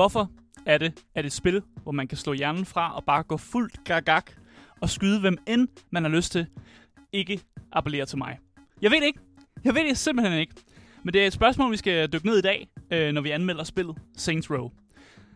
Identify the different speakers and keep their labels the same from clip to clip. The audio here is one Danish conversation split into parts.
Speaker 1: Hvorfor er det, at et spil, hvor man kan slå hjernen fra og bare gå fuldt gagak og skyde hvem end man har lyst til, ikke appellerer til mig? Jeg ved det ikke. Jeg ved det simpelthen ikke. Men det er et spørgsmål, vi skal dykke ned i dag, øh, når vi anmelder spillet Saints Row.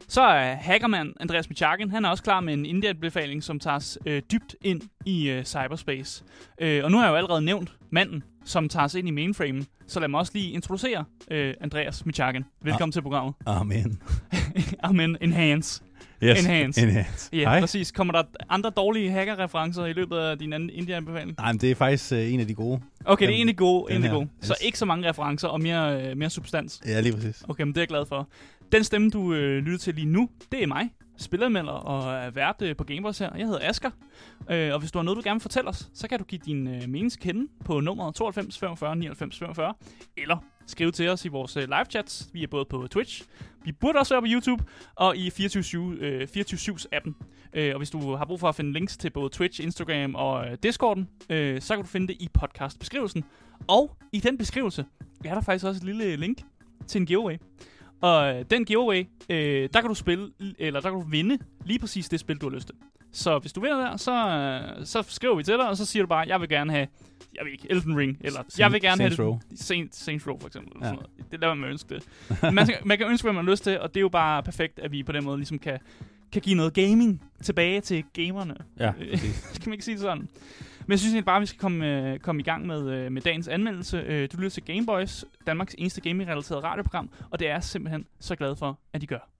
Speaker 1: Så er hackermand Andreas Michakin, han er også klar med en indie-befaling, som tager os øh, dybt ind i øh, cyberspace. Øh, og nu har jeg jo allerede nævnt manden, som tager os ind i mainframen. Så lad mig også lige introducere øh, Andreas Michakin. Velkommen til programmet.
Speaker 2: Amen.
Speaker 1: Amen. Enhance.
Speaker 2: Yes.
Speaker 1: Enhance.
Speaker 2: Enhance.
Speaker 1: Ja,
Speaker 2: Hej.
Speaker 1: præcis. Kommer der andre dårlige hacker-referencer i løbet af din anden indie-befaling?
Speaker 2: Nej, men det er faktisk øh, en af de gode.
Speaker 1: Okay, det er
Speaker 2: Jamen,
Speaker 1: egentlig god,
Speaker 2: den
Speaker 1: egentlig
Speaker 2: her.
Speaker 1: god. Så
Speaker 2: Yes.
Speaker 1: ikke så mange referencer og mere, øh, mere substans.
Speaker 2: Ja, lige præcis.
Speaker 1: Okay, men det er jeg glad for. Den stemme, du øh, lytter til lige nu, det er mig, spillermelder og er vært øh, på Gameboys her. Jeg hedder Asker, øh, og hvis du har noget, du gerne vil fortælle os, så kan du give din øh, mening kende på nummeret 92 45 99 45, eller skrive til os i vores øh, live chats. Vi er både på Twitch, vi burde også være på YouTube, og i 24 øh, 24-7's appen. Øh, og hvis du har brug for at finde links til både Twitch, Instagram og øh, Discorden, øh, så kan du finde det i podcastbeskrivelsen. Og i den beskrivelse er der faktisk også et lille link til en giveaway. Og øh, den giveaway, øh, der kan du spille, eller der kan du vinde lige præcis det spil, du har lyst til. Så hvis du vinder der, så, øh, så skriver vi til dig, og så siger du bare, jeg vil gerne have, jeg ved ikke, Elden Ring, eller jeg vil gerne
Speaker 2: Saints
Speaker 1: have
Speaker 2: Row.
Speaker 1: det, Saints, Saints Row for eksempel.
Speaker 2: Ja.
Speaker 1: sådan noget. Det lader man ønske det. man, skal, man kan ønske, hvad man har lyst til, og det er jo bare perfekt, at vi på den måde ligesom kan, kan give noget gaming tilbage til gamerne.
Speaker 2: Ja,
Speaker 1: Øh, kan man ikke sige det sådan? Men jeg synes egentlig bare, at vi skal komme, øh, komme i gang med, øh, med dagens anmeldelse. Øh, du lytter til Gameboys, Danmarks eneste gaming-relateret radioprogram, og det er jeg simpelthen så glad for, at de gør.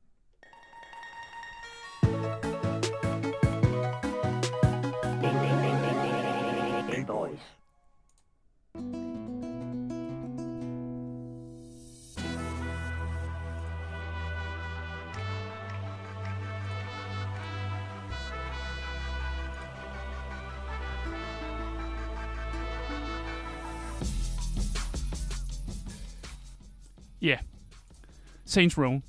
Speaker 1: Ja, Saints Row.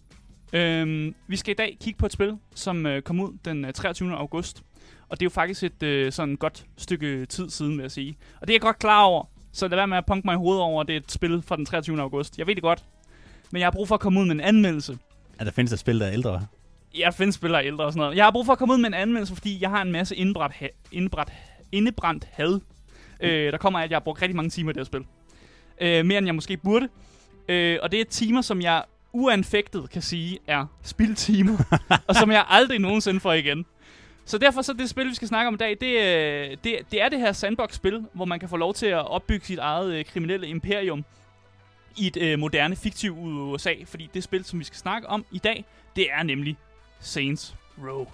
Speaker 1: Øhm, vi skal i dag kigge på et spil, som øh, kom ud den øh, 23. august. Og det er jo faktisk et øh, sådan godt stykke tid siden, vil jeg sige. Og det er jeg godt klar over. Så lad være med at punke mig i hovedet over, at det er et spil fra den 23. august. Jeg ved det godt. Men jeg har brug for at komme ud med en anmeldelse.
Speaker 2: Ja, der findes der spil, der er ældre.
Speaker 1: Jeg findes spillere ældre og sådan noget. Jeg har brug for at komme ud med en anmeldelse, fordi jeg har en masse indbrændt, ha- indbrændt, indebrændt had. Øh, der kommer af, at jeg har brugt rigtig mange timer i det her spil. Øh, mere end jeg måske burde. Øh, og det er timer, som jeg uanfægtet kan sige er spildtimer. og som jeg aldrig nogensinde får igen. Så derfor så det spil, vi skal snakke om i dag, det, øh, det, det er det her sandbox-spil, hvor man kan få lov til at opbygge sit eget øh, kriminelle imperium i et øh, moderne fiktiv USA. Fordi det spil, som vi skal snakke om i dag, det er nemlig Saints Row.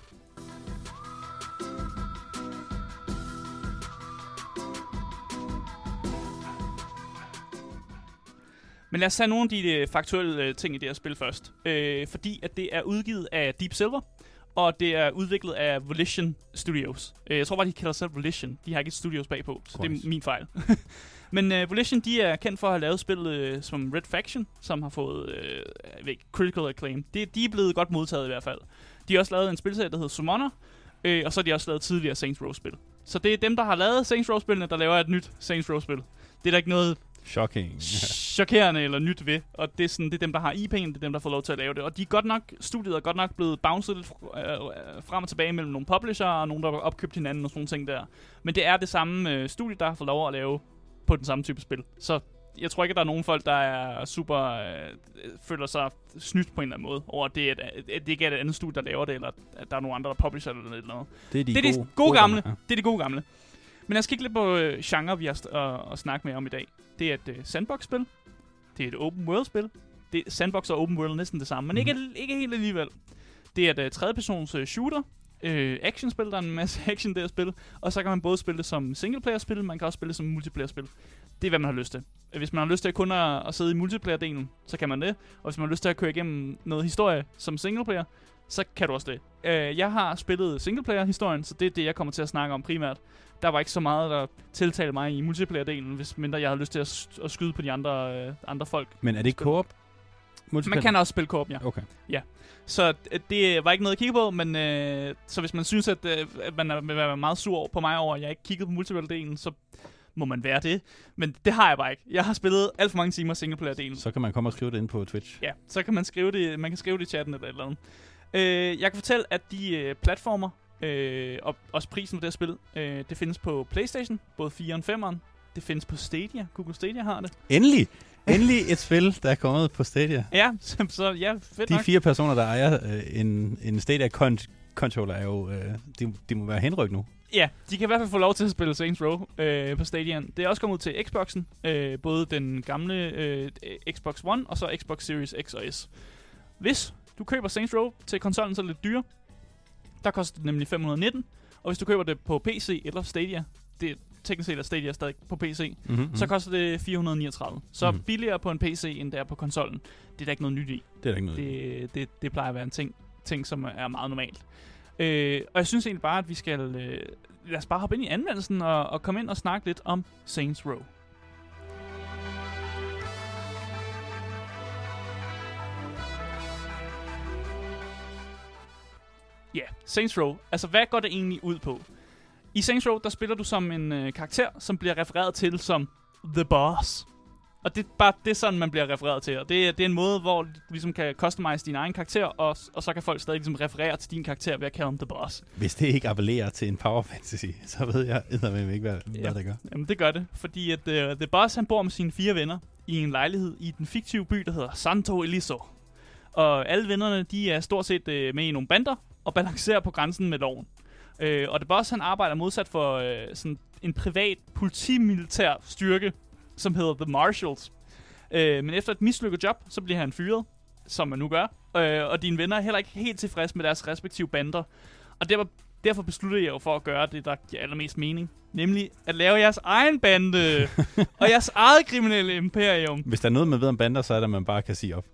Speaker 1: Men lad os tage nogle af de øh, faktuelle øh, ting i det her spil først. Øh, fordi at det er udgivet af Deep Silver, og det er udviklet af Volition Studios. Øh, jeg tror bare, de kalder sig selv Volition. De har ikke et studios bagpå, så det
Speaker 2: Korrekt.
Speaker 1: er min fejl. Men øh, Volition, de er kendt for at have lavet spillet øh, som Red Faction, som har fået øh, ved critical acclaim. Det, de er blevet godt modtaget i hvert fald. De har også lavet en spilserie, der hedder Summoner, øh, og så har de også lavet tidligere Saints Row-spil. Så det er dem, der har lavet Saints Row-spillene, der laver et nyt Saints Row-spil. Det er der ikke noget
Speaker 2: Shocking.
Speaker 1: chokerende eller nyt ved. Og det er, sådan, det er dem, der har IP'en, det er dem, der får lov til at lave det. Og de er godt nok, studiet er godt nok blevet bounced lidt øh, øh, frem og tilbage mellem nogle publisher og nogle, der har opkøbt hinanden og sådan nogle ting der. Men det er det samme øh, studie, der har fået lov at lave på den samme type spil. Så jeg tror ikke, at der er nogen folk, der er super øh, føler sig snydt på en eller anden måde over, at det, er, et- at det ikke er et andet studie, der laver det, eller at der er nogen andre, der publisher eller noget. eller noget.
Speaker 2: Det er de,
Speaker 1: Det er de
Speaker 2: gode,
Speaker 1: gode gamle.
Speaker 2: Ja.
Speaker 1: Det er de gode gamle. Men lad os kigge lidt på øh, genre, vi har st- at, at snakke med om i dag. Det er et øh, sandbox-spil. Det er et open world-spil. Det er sandbox og open world er næsten det samme, men ikke, ikke helt alligevel. Det er et øh, tredjepersons øh, shooter. Øh, actionspil, der er en masse action der spil. Og så kan man både spille det som singleplayer-spil, man kan også spille det som multiplayer-spil. Det er, hvad man har lyst til. Hvis man har lyst til kun at, at sidde i multiplayer-delen, så kan man det. Og hvis man har lyst til at køre igennem noget historie som singleplayer, så kan du også det. Øh, jeg har spillet singleplayer-historien, så det er det, jeg kommer til at snakke om primært. Der var ikke så meget, der tiltalte mig i multiplayer-delen, hvis mindre jeg havde lyst til at, at skyde på de andre, øh, andre folk.
Speaker 2: Men er det ikke co-op?
Speaker 1: Man kan også spille co ja.
Speaker 2: Okay.
Speaker 1: Så øh, det var ikke noget at kigge på, men øh, så hvis man synes, at, øh, at man er, vil være meget sur på mig over, at jeg ikke kiggede på multiplayer-delen, så må man være det. Men det har jeg bare ikke. Jeg har spillet alt for mange timer singleplayer-delen.
Speaker 2: Så kan man komme og skrive det ind på Twitch.
Speaker 1: Ja, så kan man skrive det, man kan skrive det i chatten eller et eller andet. Øh, jeg kan fortælle, at de øh, platformer, øh, og også prisen for det her spil, øh, det findes på Playstation, både 4 og 5'eren. Det findes på Stadia. Google Stadia har det.
Speaker 2: Endelig! Endelig et spil, der er kommet på Stadia.
Speaker 1: Ja, så, så ja, fedt
Speaker 2: De
Speaker 1: nok.
Speaker 2: fire personer, der ejer øh, en, en Stadia con- controller, er jo, øh, de, de må være henryk nu.
Speaker 1: Ja, de kan i hvert fald få lov til at spille Saints Row øh, på Stadion. Det er også kommet ud til Xboxen, øh, både den gamle øh, Xbox One og så Xbox Series X og S. Hvis du køber Saints Row til konsollen, så er det lidt dyre. Der koster det nemlig 519, og hvis du køber det på PC eller Stadia, det er teknisk set er Stadia stadig på PC,
Speaker 2: Mm-hmm.
Speaker 1: så koster det 439. Så
Speaker 2: Mhm.
Speaker 1: billigere på en PC, end det er på konsollen. Det er der ikke noget nyt i.
Speaker 2: Det er der ikke noget.
Speaker 1: Det, det, det plejer at være en ting, ting som er meget normalt. Øh, og jeg synes egentlig bare, at vi skal... Øh, lad os bare hoppe ind i anmeldelsen og, og komme ind og snakke lidt om Saints Row. Ja, yeah, Saints Row. Altså, hvad går det egentlig ud på? I Saints Row, der spiller du som en øh, karakter, som bliver refereret til som The Boss. Og det er bare det er sådan, man bliver refereret til. Og det, er- det er en måde, hvor du ligesom kan customize din egen karakter, og, og så kan folk stadig ligesom referere til din karakter ved at kalde ham The Boss.
Speaker 2: Hvis det ikke appellerer til en power fantasy, så ved jeg eddermame ikke, hvad,
Speaker 1: Ja.
Speaker 2: hvad det gør.
Speaker 1: Jamen, det gør det, fordi at uh, The Boss, han bor med sine fire venner i en lejlighed i den fiktive by, der hedder Santo Eliso. Og alle vennerne, de er stort set uh, med i nogle bander og balancerer på grænsen med loven. Uh, og The Boss, han arbejder modsat for uh, sådan en privat politimilitær styrke, som hedder The Marshals. Uh, men efter et mislykket job, så bliver han fyret, som man nu gør. Uh, og dine venner er heller ikke helt tilfredse med deres respektive bander. Og derfor, derfor besluttede jeg jo for at gøre det, der giver allermest mening. Nemlig at lave jeres egen bande og jeres eget kriminelle imperium.
Speaker 2: Hvis der er noget, man ved om bander, så er det, at man bare kan sige op.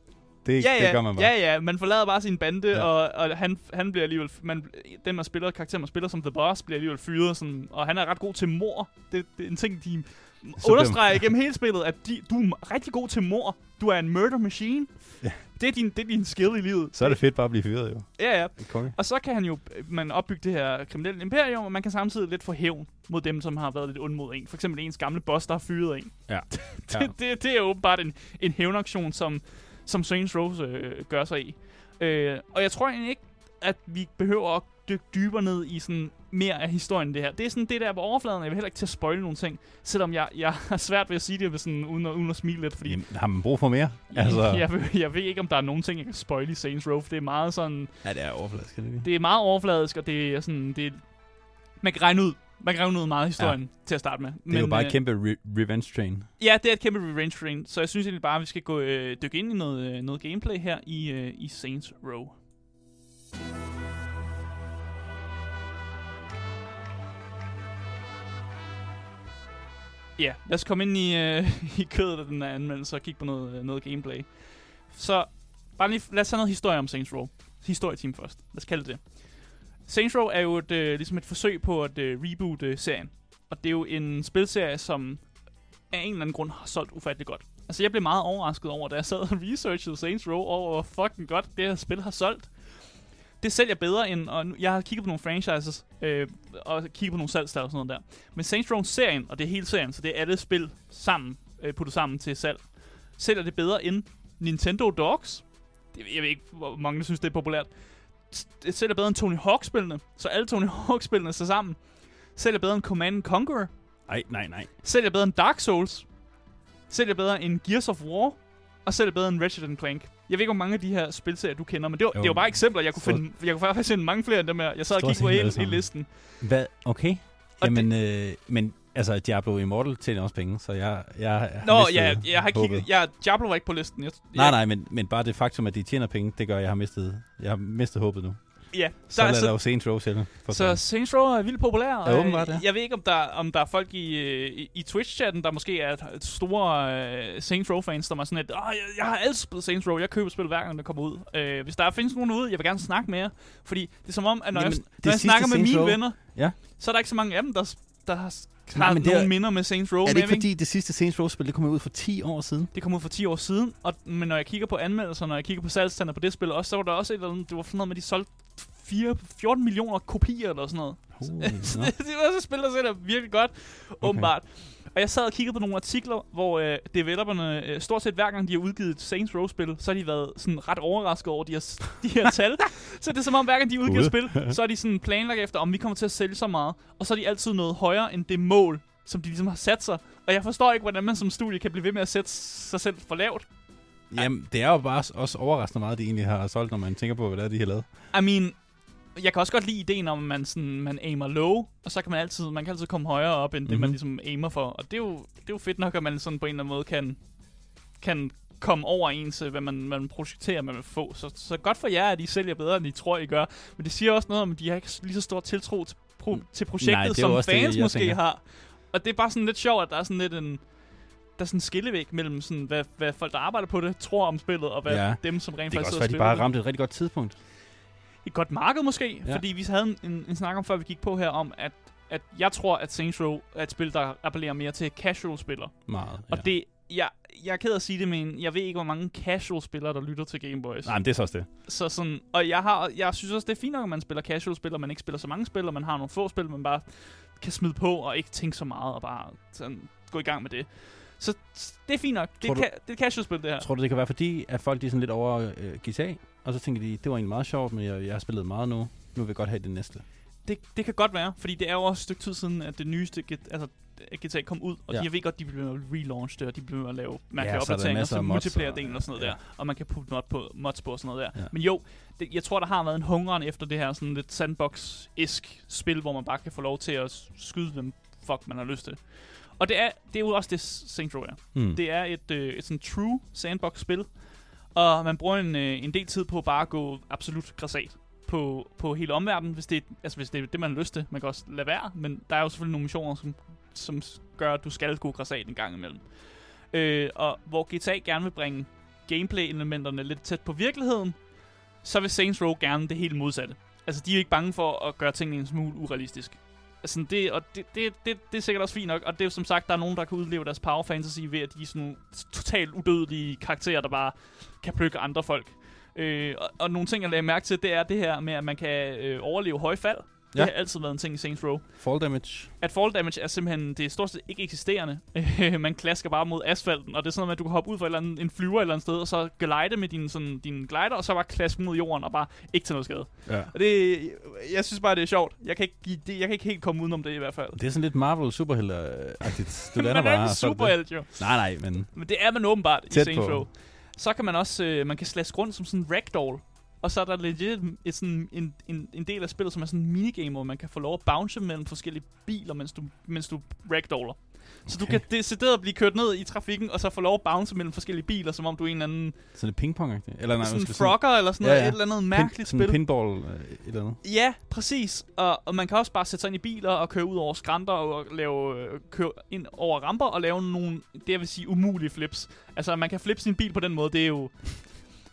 Speaker 2: Det,
Speaker 1: Ja, ja,
Speaker 2: det gør man bare.
Speaker 1: ja, ja, man forlader bare sin bande,
Speaker 2: Ja.
Speaker 1: og, og han, han bliver alligevel, man, den man spiller, karakteren man spiller som The Boss, bliver alligevel fyret, sådan, og han er ret god til mor. Det, det er en ting, de
Speaker 2: bliver-
Speaker 1: understreger igennem hele spillet, at de, du er rigtig god til mor. Du er en murder machine.
Speaker 2: Ja.
Speaker 1: Det, er din, det er din skill i livet.
Speaker 2: Så er det fedt bare at blive fyret, jo.
Speaker 1: Ja, ja.
Speaker 2: Konge.
Speaker 1: Og så kan han jo man opbygge det her kriminelle imperium, og man kan samtidig lidt få hævn mod dem, som har været lidt ond mod en. For eksempel ens gamle boss, der har fyret en.
Speaker 2: Ja.
Speaker 1: det,
Speaker 2: Ja.
Speaker 1: det, det er åbenbart en, en hævnaktion, som, som Saints Row øh, gør sig i. Øh, og jeg tror egentlig ikke, at vi behøver at dykke dybere ned i sådan mere af historien det her. Det er sådan det der på overfladen, jeg vil heller ikke til at spoile nogle ting, selvom jeg, jeg har svært ved at sige det ved sådan, uden, at, uden at smile lidt, fordi
Speaker 2: Jamen, har man brug for mere?
Speaker 1: altså... jeg, ved, jeg ved ikke, om der er nogen ting, jeg kan spoile i Saints Row, det er meget sådan,
Speaker 2: Ja, det er overfladisk, er det
Speaker 1: det er meget overfladisk, og det er sådan, det er, man kan regne ud, man ud meget historien ja. til at starte med.
Speaker 2: Det er jo bare
Speaker 1: øh,
Speaker 2: et kæmpe re- revenge train.
Speaker 1: Ja, det er et kæmpe revenge train, så jeg synes egentlig bare, at vi skal gå øh, dykke ind i noget, øh, noget gameplay her i, øh, i Saints Row. Ja, lad os komme ind i, øh, i kødet af den her anmeldelse og kigge på noget, øh, noget gameplay. Så bare lige, lad os have noget historie om Saints Row. Historieteam først. Lad os kalde det. Saints Row er jo et, øh, ligesom et forsøg på at øh, reboote øh, serien. Og det er jo en spilserie, som af en eller anden grund har solgt ufattelig godt. Altså, jeg blev meget overrasket over, da jeg sad og researchede Saints Row, over hvor fucking godt det her spil har solgt. Det sælger bedre end, og nu, jeg har kigget på nogle franchises, øh, og kigget på nogle salgstal og sådan noget der. Men Saints Row-serien, og det er hele serien, så det er alle spil sammen, øh, puttet sammen til salg, sælger det bedre end Nintendo Dogs. Det, jeg ved ikke, hvor mange der synes, det er populært. Det sælger bedre end Tony Hawk-spillene, så alle Tony Hawk-spillene står sammen. Sælger bedre end Command Conquer.
Speaker 2: Nej, nej, nej.
Speaker 1: Sælger bedre end Dark Souls. Sælger bedre end Gears of War. Og sælger bedre end Ratchet Clank. Jeg ved ikke, hvor mange af de her spilserier, du kender, men det var,
Speaker 2: Jo.
Speaker 1: det var bare eksempler. Jeg kunne,
Speaker 2: Stort-
Speaker 1: finde, jeg kunne faktisk finde mange flere end dem her. Jeg sad og kiggede på hele, hele listen.
Speaker 2: Hvad? Okay. Jamen, øh, men altså, Diablo Immortal tjener også penge, så jeg, jeg har
Speaker 1: Nå,
Speaker 2: mistet
Speaker 1: ja, jeg har
Speaker 2: håbet.
Speaker 1: kigget. Ja, Diablo var ikke på listen. Jeg,
Speaker 2: Nej,
Speaker 1: jeg,
Speaker 2: nej, men, men bare det faktum, at de tjener penge, det gør, at jeg har mistet, jeg har mistet håbet nu.
Speaker 1: Ja,
Speaker 2: Så,
Speaker 1: så,
Speaker 2: så lader
Speaker 1: så,
Speaker 2: der jo Saints Row selv.
Speaker 1: Så Saints Row er vildt populær.
Speaker 2: Ja, åbenbart, ja.
Speaker 1: øh, Jeg ved ikke, om der, om der er folk i, øh, i, i Twitch-chatten, der måske er store øh, Saints Row-fans, der er sådan lidt, Åh, jeg, jeg har altid spillet Saints Row, jeg køber spil hver gang, der kommer ud. Øh, hvis der findes nogen ude, jeg vil gerne snakke med jer. Fordi det er som om, at når
Speaker 2: Jamen,
Speaker 1: jeg, når jeg snakker med
Speaker 2: Saints
Speaker 1: mine
Speaker 2: Row-
Speaker 1: venner,
Speaker 2: Ja.
Speaker 1: så er der ikke så mange af dem, der, der har,
Speaker 2: Nej,
Speaker 1: har
Speaker 2: men det er-
Speaker 1: nogle minder med Saints Row.
Speaker 2: Er det
Speaker 1: med,
Speaker 2: ikke fordi, det sidste Saints Row-spil, det kom ud for 10 år siden?
Speaker 1: det kom ud for 10 år siden, og, men når jeg kigger på anmeldelser, når jeg kigger på salgstander på det spil også, så var der også et eller andet, det var sådan noget med, de solgte 4, 14 millioner kopier eller sådan noget.
Speaker 2: Uh,
Speaker 1: så det, er også et spil, der sælger virkelig godt, okay. åbenbart. Og jeg sad og kiggede på nogle artikler, hvor øh, developerne, øh, stort set hver gang de har udgivet et Saints Row-spil, så har de været sådan ret overrasket over de her, de her tal. så det er som om, hver gang de udgiver spil, så er de sådan planlagt efter, om vi kommer til at sælge så meget. Og så er de altid noget højere end det mål, som de ligesom har sat sig. Og jeg forstår ikke, hvordan man som studie kan blive ved med at sætte sig selv for lavt.
Speaker 2: Jamen, det er jo bare også overraskende meget, de egentlig har solgt, når man tænker på, hvad det er, de har lavet.
Speaker 1: I mean, jeg kan også godt lide ideen om, at man, sådan, man aimer low, og så kan man altid, man kan altid komme højere op, end mm-hmm. det, man
Speaker 2: Mhm.
Speaker 1: ligesom aimer for. Og det er, jo, det er jo fedt nok, at man sådan på en eller anden måde kan, kan komme over ens, øh, hvad man, man projekterer, man vil få. Så, så godt for jer, at I sælger bedre, end I tror, I gør. Men det siger også noget om, at de har ikke lige så stor tiltro til, pro, til projektet,
Speaker 2: Nej, det
Speaker 1: som
Speaker 2: det,
Speaker 1: fans
Speaker 2: jeg
Speaker 1: måske
Speaker 2: tænker.
Speaker 1: har. Og det er bare sådan lidt sjovt, at der er sådan lidt en... Der er sådan en skillevæg mellem, sådan, hvad, hvad folk, der arbejder på det, tror om spillet, og hvad
Speaker 2: Ja.
Speaker 1: dem, som rent
Speaker 2: Det kan
Speaker 1: faktisk
Speaker 2: også
Speaker 1: sidder
Speaker 2: være, de
Speaker 1: spiller
Speaker 2: bare
Speaker 1: det.
Speaker 2: har ramt et rigtig godt tidspunkt.
Speaker 1: Et godt marked måske, ja. Fordi vi havde en, en, en snak om, før vi gik på her, om at, at jeg tror, at Saints Row er et spil, der appellerer mere til casual-spillere.
Speaker 2: Meget.
Speaker 1: Ja. Og det, jeg, jeg er ked af at sige det, men jeg ved ikke, hvor mange casual-spillere, der lytter til Game Boys.
Speaker 2: Nej, men det er så også det.
Speaker 1: Så sådan, og jeg, har, jeg synes også, det er fint nok, at man spiller casual-spil, og man ikke spiller så mange spil, og man har nogle få spil, man bare kan smide på, og ikke tænke så meget, og bare sådan, gå i gang med det. Så det er fint nok. Det er,
Speaker 2: du-
Speaker 1: ka- det er casual-spil, det her.
Speaker 2: Tror du, det kan være fordi, at folk de er sådan lidt over øh, GTA, og så tænker de, det var egentlig meget sjovt, men jeg, jeg har spillet meget nu. Nu vil jeg godt have det næste.
Speaker 1: Det, det kan godt være, fordi det er jo også et stykke tid siden, at det nyeste altså, GTA kom ud, og
Speaker 2: Ja.
Speaker 1: ja. jeg ved godt, de bliver relaunch det, og de bliver at lave
Speaker 2: Ja,
Speaker 1: mærkelige
Speaker 2: så der
Speaker 1: opdateringer til
Speaker 2: mods
Speaker 1: multiplayer-delen
Speaker 2: og-
Speaker 1: sådan noget
Speaker 2: ja.
Speaker 1: der, og man kan putte mod på, mods på og sådan noget der.
Speaker 2: Ja.
Speaker 1: Men jo, det, jeg tror, der har været en hungeren efter det her sådan lidt sandbox-isk spil, hvor man bare kan få lov til at skyde dem, fuck man har lyst til. Og det er, det er jo også det, Saints Row er.
Speaker 2: Hmm.
Speaker 1: Det er et, øh, et sådan true sandbox-spil, og man bruger en, øh, en del tid på bare at gå absolut græsat på, på hele omverdenen, hvis det, altså hvis det er det, man har lyst til. Man kan også lade være, men der er jo selvfølgelig nogle missioner, som, som gør, at du skal gå græsat en gang imellem. Øh, og hvor GTA gerne vil bringe gameplay-elementerne lidt tæt på virkeligheden, så vil Saints Row gerne det helt modsatte. Altså, de er ikke bange for at gøre tingene en smule urealistisk sådan det, og det, det, det, det er sikkert også fint nok, og det er jo som sagt, der er nogen, der kan udleve deres power fantasy ved, at de er sådan nogle totalt udødelige karakterer, der bare kan plukke andre folk. Øh, og, og nogle ting, jeg lagde mærke til, det er det her med, at man kan øh, overleve højfald. Det
Speaker 2: Ja.
Speaker 1: har altid været en ting i Saints Row.
Speaker 2: Fall damage.
Speaker 1: At fall damage er simpelthen, det er stort set ikke eksisterende. man klasker bare mod asfalten, og det er sådan noget med, at du kan hoppe ud fra eller andet, en flyver et eller andet sted, og så glide med din, sådan, din glider, og så bare klaske mod jorden, og bare ikke til noget skade.
Speaker 2: Ja.
Speaker 1: Og det, jeg synes bare, det er sjovt. Jeg kan ikke, give- det, jeg kan ikke helt komme udenom det i hvert fald.
Speaker 2: Det er sådan lidt Marvel superhelte-agtigt. Du lander
Speaker 1: man er
Speaker 2: bare.
Speaker 1: ikke
Speaker 2: så er det
Speaker 1: superhelt, jo.
Speaker 2: Nej, nej, men...
Speaker 1: Men det er man åbenbart i
Speaker 2: Tæt
Speaker 1: Saints
Speaker 2: på.
Speaker 1: Row. Så kan man også, øh, man kan slaske rundt som sådan en ragdoll. Og så er der legit et, sådan en, en, en del af spillet, som er sådan en minigame, hvor man kan få lov at bounce mellem forskellige biler, mens du, mens du ragdoller. Så du
Speaker 2: Okay.
Speaker 1: kan decideret blive kørt ned i trafikken, og så få lov at bounce mellem forskellige biler, som om du er en eller anden
Speaker 2: Sådan lidt pingpong -agtigt. Eller nej,
Speaker 1: sådan
Speaker 2: undskyld,
Speaker 1: frogger eller sådan noget,
Speaker 2: ja.
Speaker 1: et eller andet mærkeligt
Speaker 2: Sådan
Speaker 1: spil.
Speaker 2: pinball øh, et eller andet.
Speaker 1: Ja, præcis. Og, og man kan også bare sætte sig ind i biler og køre ud over skrænter og lave, øh, køre ind over ramper og lave nogle, det jeg vil sige, umulige flips. Altså, man kan flippe sin bil på den måde, det er jo...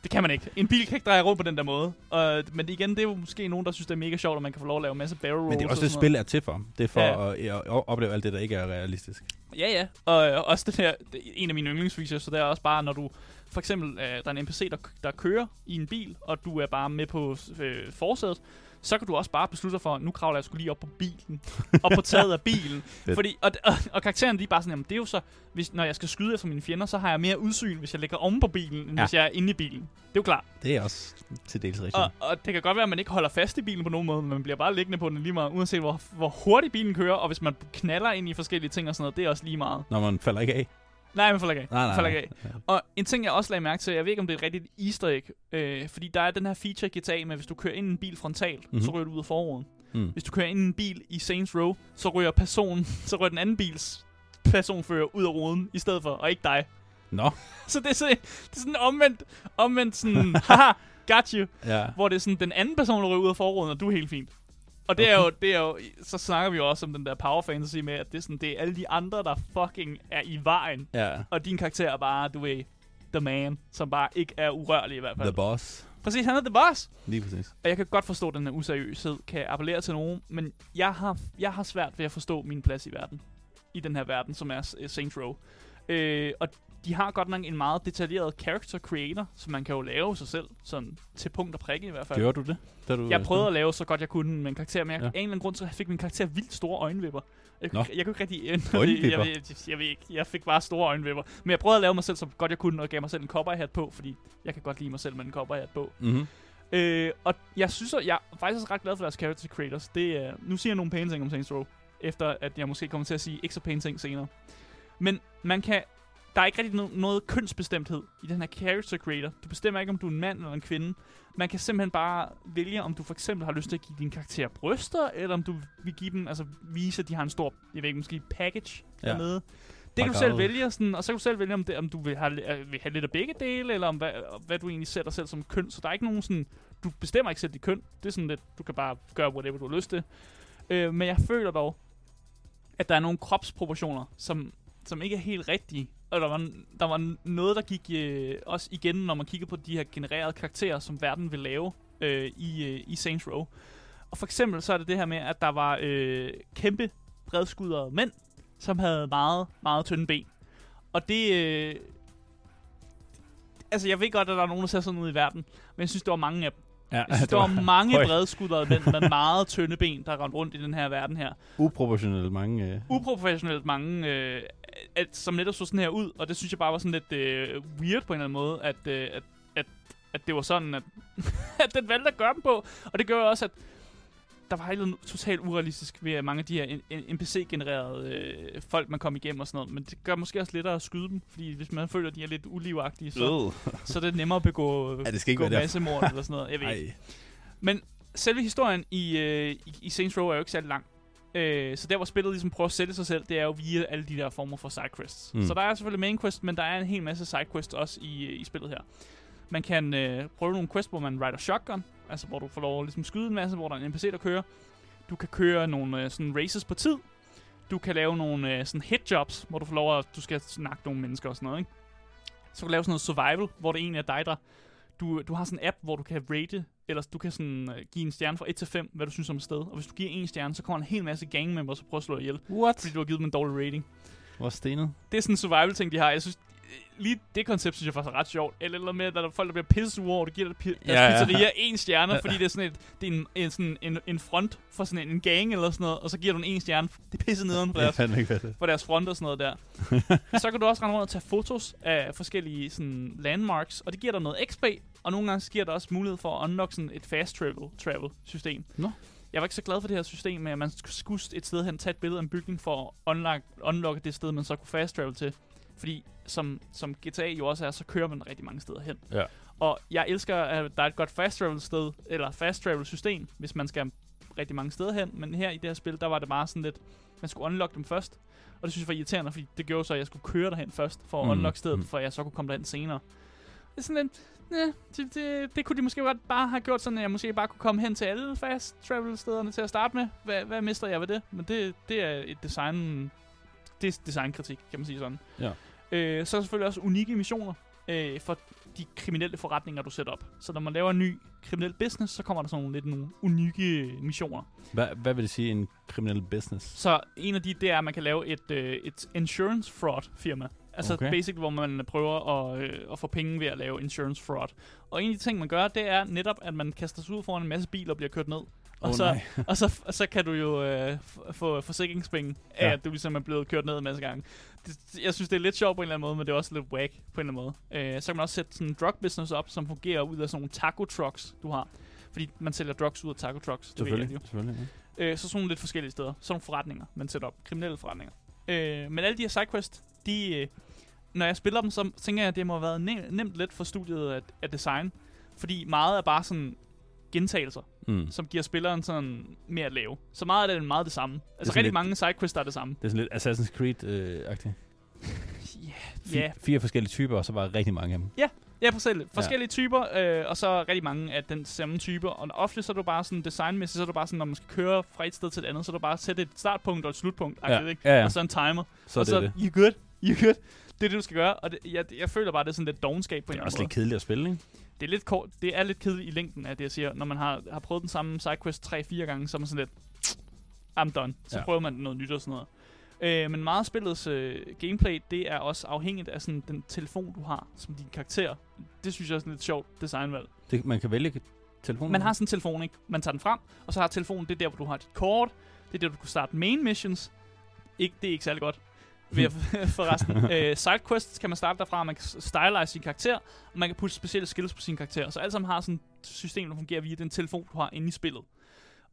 Speaker 1: Det kan man ikke. En bil kan ikke dreje rundt på den der måde. Og, men igen, det er jo måske nogen, der synes, det er mega sjovt, at man kan få lov at lave en masse barrel rolls
Speaker 2: Men det er også
Speaker 1: og
Speaker 2: det, spil er til for. Det er for
Speaker 1: Ja.
Speaker 2: at, at, opleve alt det, der ikke er realistisk.
Speaker 1: Ja, ja. Og også det her, er en af mine yndlingsfeatures, så det er også bare, når du for eksempel, øh, der er en NPC, der, der kører i en bil, og du er bare med på øh, forsædet, så kan du også bare beslutte dig for, nu kravler jeg skulle lige op på bilen, op på taget af bilen. Fordi, og, og, og karakteren, de er bare sådan, jamen det er jo så, hvis, når jeg skal skyde efter mine fjender, så har jeg mere udsyn, hvis jeg ligger omme på bilen, end
Speaker 2: ja.
Speaker 1: hvis jeg er inde i bilen. Det er jo klart.
Speaker 2: Det er også til dels rigtigt.
Speaker 1: Og, og det kan godt være, at man ikke holder fast i bilen på nogen måde, men man bliver bare liggende på den lige meget, uanset hvor, hvor hurtigt bilen kører, og hvis man knaller ind i forskellige ting og sådan noget, det er også lige meget.
Speaker 2: Når man falder ikke af.
Speaker 1: Nej, man falder ikke af.
Speaker 2: Nej, nej,
Speaker 1: falder ikke af. Og en ting, jeg også lagde mærke til, jeg ved ikke, om det er et rigtigt easter egg, øh, fordi der er den her feature i GTA med, at hvis du kører ind i en bil frontalt,
Speaker 2: Mhm.
Speaker 1: mm-hmm. så ryger du ud af forruden.
Speaker 2: Mm.
Speaker 1: Hvis du kører ind i en bil i Saints Row, så ryger personen, så ryger den anden bils personfører ud af ruden, i stedet for, og ikke dig.
Speaker 2: Nå.
Speaker 1: Så det er, så, det er sådan omvendt, omvendt sådan, haha, got you,
Speaker 2: Ja.
Speaker 1: hvor det er sådan, den anden person, der ryger ud af forruden, og du er helt fint. Og det er, jo, det er jo, så snakker vi jo også om den der power fantasy med, at det er, sådan, det er alle de andre, der fucking er i vejen.
Speaker 2: Ja.
Speaker 1: Og din karakter er bare, du ved, the man, som bare ikke er urørlig i hvert fald.
Speaker 2: The boss.
Speaker 1: Præcis, han er the boss.
Speaker 2: Lige præcis.
Speaker 1: Og jeg kan godt forstå, at den her useriøshed kan appellere til nogen, men jeg har, jeg har svært ved at forstå min plads i verden. I den her verden, som er Saints Row. Øh, og de har godt nok en meget detaljeret character creator, som man kan jo lave sig selv, sådan til punkt og prikke i hvert fald.
Speaker 2: Gjorde du det? Da du
Speaker 1: Jeg prøvede at lave så godt jeg kunne med en karakter, men jeg,
Speaker 2: Ja.
Speaker 1: af en eller anden grund så fik min karakter vildt store øjenvipper. Jeg,
Speaker 2: Nå.
Speaker 1: kunne- jeg kunne ikke rigtig... Jeg,
Speaker 2: Øjenvipper?
Speaker 1: jeg, jeg, jeg, jeg, ved ikke, jeg fik bare store øjenvipper. Men jeg prøvede at lave mig selv så godt jeg kunne, og gav mig selv en cowboyhat på, fordi jeg kan godt lide mig selv med en cowboyhat på.
Speaker 2: Mm-hmm.
Speaker 1: Øh, og jeg synes, at jeg er faktisk også ret glad for deres character creators. Det, er, nu siger jeg nogle pæne ting om Saints Row, efter at jeg måske kommer til at sige ikke så pæne ting senere. Men man kan, der er ikke rigtig no- noget kønsbestemthed i den her character creator. Du bestemmer ikke, om du er en mand eller en kvinde. Man kan simpelthen bare vælge, om du for eksempel har lyst til at give din karakter bryster, eller om du vil give dem, altså vise, at de har en stor, jeg ved ikke, måske package
Speaker 2: Ja.
Speaker 1: dernede. Det kan du selv vælge, sådan, og så kan du selv vælge, om, det, om du vil have, øh, vil have lidt af begge dele, eller om hvad, hvad du egentlig dig selv som køn. Så der er ikke nogen sådan, du bestemmer ikke selv dit køn. Det er sådan lidt, du kan bare gøre whatever du har lyst til. Øh, men jeg føler dog, at der er nogle kropsproportioner, som, som ikke er helt rigtige. Og der var, der var noget, der gik øh, også igen, når man kiggede på de her genererede karakterer, som verden vil lave øh, i, øh, i Saints Row. Og for eksempel så er det det her med, at der var øh, kæmpe bredskuddrede mænd, som havde meget, meget tynde ben. Og det... Øh, altså, jeg ved godt, at der er nogen, der ser sådan ud i verden, men jeg synes, der var mange af dem.
Speaker 2: Ja,
Speaker 1: synes, der var mange
Speaker 2: højt.
Speaker 1: bredskuddrede mænd med meget tynde ben, der rendte rundt i den her verden her.
Speaker 2: uproportionelt mange... Øh,
Speaker 1: Uprofessionelt mange, øh, at, som netop så sådan her ud, og det synes jeg bare var sådan lidt øh, weird på en eller anden måde, at, øh, at, at, at det var sådan, at, at den valgte at gøre dem på. Og det gør også, at der var helt totalt urealistisk ved mange af de her NPC-genererede øh, folk, man kom igennem og sådan noget. Men det gør måske også lettere at skyde dem, fordi hvis man føler, at de er lidt ulivagtige, så, så er det nemmere at begå,
Speaker 2: Ja, det skal ikke
Speaker 1: begå massemord eller sådan noget. Jeg ved ikke. Men selve historien i, øh, i, i Saints Row er jo ikke særlig lang. Øh, så der, hvor spillet ligesom prøver at sælge sig selv, det er jo via alle de der former for sidequests.
Speaker 2: Mm.
Speaker 1: Mm. Så der er selvfølgelig main quest, men der er en hel masse sidequests også i, i spillet her. Man kan øh, prøve nogle quests, hvor man rider shotgun, altså hvor du får lov at ligesom skyde en masse, hvor der er en NPC, der kører. Du kan køre nogle øh, sådan races på tid. Du kan lave nogle øh, sådan hit jobs, hvor du får lov at, du skal snakke nogle mennesker og sådan noget, ikke? Så kan du lave sådan noget survival, hvor det egentlig er dig, der du, du har sådan en app, hvor du kan rate, eller du kan sådan uh, give en stjerne fra 1 til 5, hvad du synes om et sted. Og hvis du giver en stjerne, så kommer en hel masse gang members og prøver at slå dig ihjel,
Speaker 2: What?
Speaker 1: fordi du har givet dem en dårlig rating.
Speaker 2: Hvor stenet?
Speaker 1: Det er sådan en survival ting, de har. Jeg synes, øh, lige det koncept synes jeg faktisk er ret sjovt. Eller noget med, at der er folk, der bliver pisset over, og du giver deres
Speaker 2: Ja,
Speaker 1: ja, pizzeria en stjerne, fordi det er sådan, et, det er en, en, sådan en, en front for sådan en, en gang eller sådan noget, og så giver du en en stjerne. Det er pisset nederen
Speaker 2: Jeg
Speaker 1: deres
Speaker 2: ikke,
Speaker 1: for deres front og sådan noget der. så kan du også rende rundt og tage fotos af forskellige sådan, landmarks, og det giver dig noget XP, og nogle gange giver det også mulighed for at unlock sådan et fast travel, travel system.
Speaker 2: Nå.
Speaker 1: Jeg var ikke så glad for det her system med, at man skulle et sted hen tage et billede af en bygning for at unlock, unlocke det sted, man så kunne fast travel til. Fordi som, som GTA jo også er, så kører man rigtig mange steder hen.
Speaker 2: Ja.
Speaker 1: Og jeg elsker, at der er et godt fast travel sted, eller fast travel system, hvis man skal rigtig mange steder hen. Men her i det her spil, der var det bare sådan lidt, man skulle unlock dem først. Og det synes jeg var irriterende, fordi det gjorde så, at jeg skulle køre derhen først, for at
Speaker 2: Mm,
Speaker 1: unlock stedet,
Speaker 2: mm.
Speaker 1: for jeg så kunne komme derhen senere. Det er sådan lidt, ja, det, det, det kunne de måske godt bare have gjort sådan, at jeg måske bare kunne komme hen til alle fast travel stederne til at starte med. Hvad, hvad mister jeg ved det? Men det, det er et design, det er designkritik, kan man sige sådan.
Speaker 2: Ja.
Speaker 1: Øh, så er der selvfølgelig også unikke missioner øh, for de kriminelle forretninger, du sætter op. Så når man laver en ny kriminel business, så kommer der sådan nogle lidt nogle unikke missioner.
Speaker 2: Hvad, hvad vil det sige, en kriminel business?
Speaker 1: Så en af de, det er, at man kan lave et, øh, et insurance fraud firma. Altså
Speaker 2: Okay.
Speaker 1: okay. basic, hvor man prøver at, øh, at få penge ved at lave insurance fraud. Og en af de ting, man gør, det er netop, at man kaster sig ud foran en masse biler og bliver kørt ned. Og,
Speaker 2: Åh,
Speaker 1: så,
Speaker 2: nej.
Speaker 1: og, så, og så kan du jo øh, få forsikringspenge af,
Speaker 2: Ja.
Speaker 1: at du ligesom er blevet kørt ned en masse gange. Det, jeg synes, det er lidt sjovt på en eller anden måde, men det er også lidt whack på en eller anden måde. Øh, så kan man også sætte sådan en drug business op, som fungerer ud af sådan nogle taco trucks, du har. Fordi man sælger drugs ud af taco trucks. Det ved
Speaker 2: Selvfølgelig. selvfølgelig
Speaker 1: Øh, så sådan nogle lidt forskellige steder. Sådan nogle forretninger, man sætter op. Kriminelle forretninger. Øh, men alle de her sidequests, de, øh, når jeg spiller dem, så tænker jeg, at det må have været nem, nemt lidt for studiet at, at design. Fordi meget er bare sådan gentagelser,
Speaker 2: ja. Mm.
Speaker 1: som giver spilleren sådan mere at lave. Så meget af det er meget det samme. Altså
Speaker 2: sådan
Speaker 1: rigtig
Speaker 2: lidt-
Speaker 1: mange sidequests, er det samme.
Speaker 2: Det er sådan lidt Assassin's Creed-agtigt.
Speaker 1: Ja, yeah.
Speaker 2: Fire forskellige typer, og så var rigtig mange af dem.
Speaker 1: Ja, forskellige, forskellige typer, øh, og så rigtig mange af den samme typer. Og ofte så er du bare sådan designmæssigt, så er du bare sådan, når man skal køre fra et sted til et andet, så er du bare sætte et startpunkt og et slutpunkt,
Speaker 2: Ja,
Speaker 1: ikke?
Speaker 2: ja, ja.
Speaker 1: og så en timer.
Speaker 2: Så er
Speaker 1: og
Speaker 2: det
Speaker 1: så,
Speaker 2: det.
Speaker 1: you good, you good. Det er det, du skal gøre, og det, jeg, jeg føler bare, det er sådan lidt dogenskab på en
Speaker 2: Det er også
Speaker 1: anden
Speaker 2: lidt kedeligt at spille, ikke?
Speaker 1: Det er lidt kort, det er lidt kedeligt i længden af det, jeg siger. Når man har, har prøvet den samme sidequest 3-4 gange, så er man sådan lidt, I'm done. Så
Speaker 2: ja.
Speaker 1: prøver man noget nyt og sådan noget. Øh, men meget af spillets øh, gameplay, det er også afhængigt af sådan, den telefon, du har som din karakter. Det synes jeg er sådan lidt sjovt designvalg.
Speaker 2: Det, man kan vælge telefonen.
Speaker 1: Man har sådan en telefon, ikke? Man tager den frem, og så har telefonen, det er der, hvor du har dit kort. Det er der, du kan starte main missions. Ikke, det er ikke særlig godt. Ved at, forresten. øh, sidequests kan man starte derfra, man kan stylize sin karakter, og man kan putte specielle skills på sin karakter. Så alt sammen har sådan et system, der fungerer via den telefon, du har inde i spillet.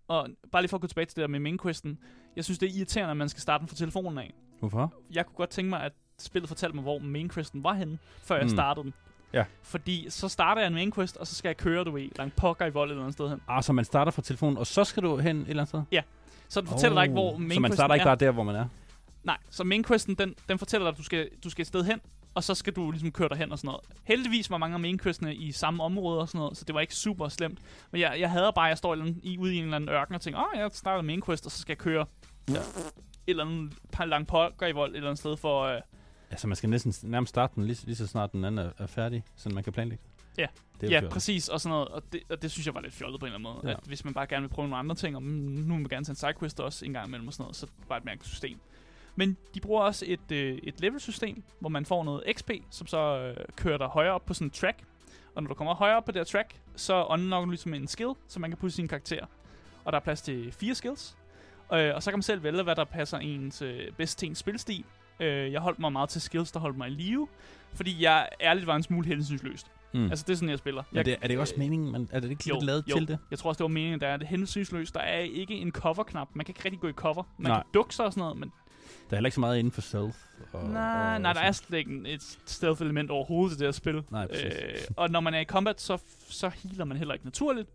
Speaker 1: Og bare lige for at gå tilbage til det der med main questen. Jeg synes, det er irriterende, at man skal starte den fra telefonen af.
Speaker 2: Hvorfor?
Speaker 1: Jeg kunne godt tænke mig, at spillet fortalte mig, hvor main questen var henne, før jeg
Speaker 2: Mm.
Speaker 1: startede den.
Speaker 2: Ja.
Speaker 1: Fordi så starter jeg en main quest, og så skal jeg køre, du ved, langt pokker i vold et eller andet sted hen.
Speaker 2: Ah, så man starter fra telefonen, og så skal du hen et eller andet sted?
Speaker 1: Så den fortæller dig ikke, hvor
Speaker 2: Oh.
Speaker 1: main
Speaker 2: Så man starter ikke bare der, hvor man er?
Speaker 1: Nej, så main questen, den, den fortæller dig, at du skal, du skal et sted hen, og så skal du ligesom køre derhen og sådan noget. Heldigvis var mange af main questene i samme område og sådan noget, så det var ikke super slemt. Men jeg, jeg hader bare, at jeg står i, ude i en eller anden ørken og tænker, åh, jeg starter main quest, og så skal jeg køre
Speaker 2: Ja.
Speaker 1: et eller andet par lang pokker i vold et eller andet sted for... Øh,
Speaker 2: Altså, man skal næsten nærmest starte den lige, lige så snart den anden er, er færdig, så man kan planlægge.
Speaker 1: Ja.
Speaker 2: Det er
Speaker 1: ja,
Speaker 2: jo fjollet.
Speaker 1: præcis, og sådan noget. Og det, og det synes jeg var lidt fjollet på en eller anden måde.
Speaker 2: Ja.
Speaker 1: At hvis man bare gerne vil prøve nogle andre ting, og nu vil man gerne tage en sidequest også en gang imellem og sådan noget, så er bare et mærkeligt system. Men de bruger også et, øh, et level-system, hvor man får noget XP, som så øh, kører dig højere op på sådan en track. Og når du kommer højere op på det her track, så unlocker du ligesom en skill, som man kan putte sin karakter. Og der er plads til fire skills. Øh, og så kan man selv vælge, hvad der passer ens øh, bedst til ens spilstil. Øh, jeg holdt mig meget til skills, der holdt mig i live. Fordi jeg ærligt var en smule hensynsløst.
Speaker 2: Mm.
Speaker 1: Altså, det er sådan, jeg spiller.
Speaker 2: Men
Speaker 1: Jeg,
Speaker 2: det, er det også meningen? Man, er det ikke
Speaker 1: jo,
Speaker 2: lidt lavet
Speaker 1: jo.
Speaker 2: til det?
Speaker 1: Jeg tror også, det var meningen, der er det hensynsløst. Der er ikke en cover-knap. Man kan ikke rigtig gå i cover. Man
Speaker 2: Nej.
Speaker 1: kan dukke sig og sådan noget, men
Speaker 2: Der er heller ikke så meget inden for stealth. Og,
Speaker 1: nej,
Speaker 2: og,
Speaker 1: nej, der er slet ikke et stealth-element overhovedet i det her spil.
Speaker 2: Nej, præcis.
Speaker 1: Øh, og når man er i combat, så, så healer man heller ikke naturligt.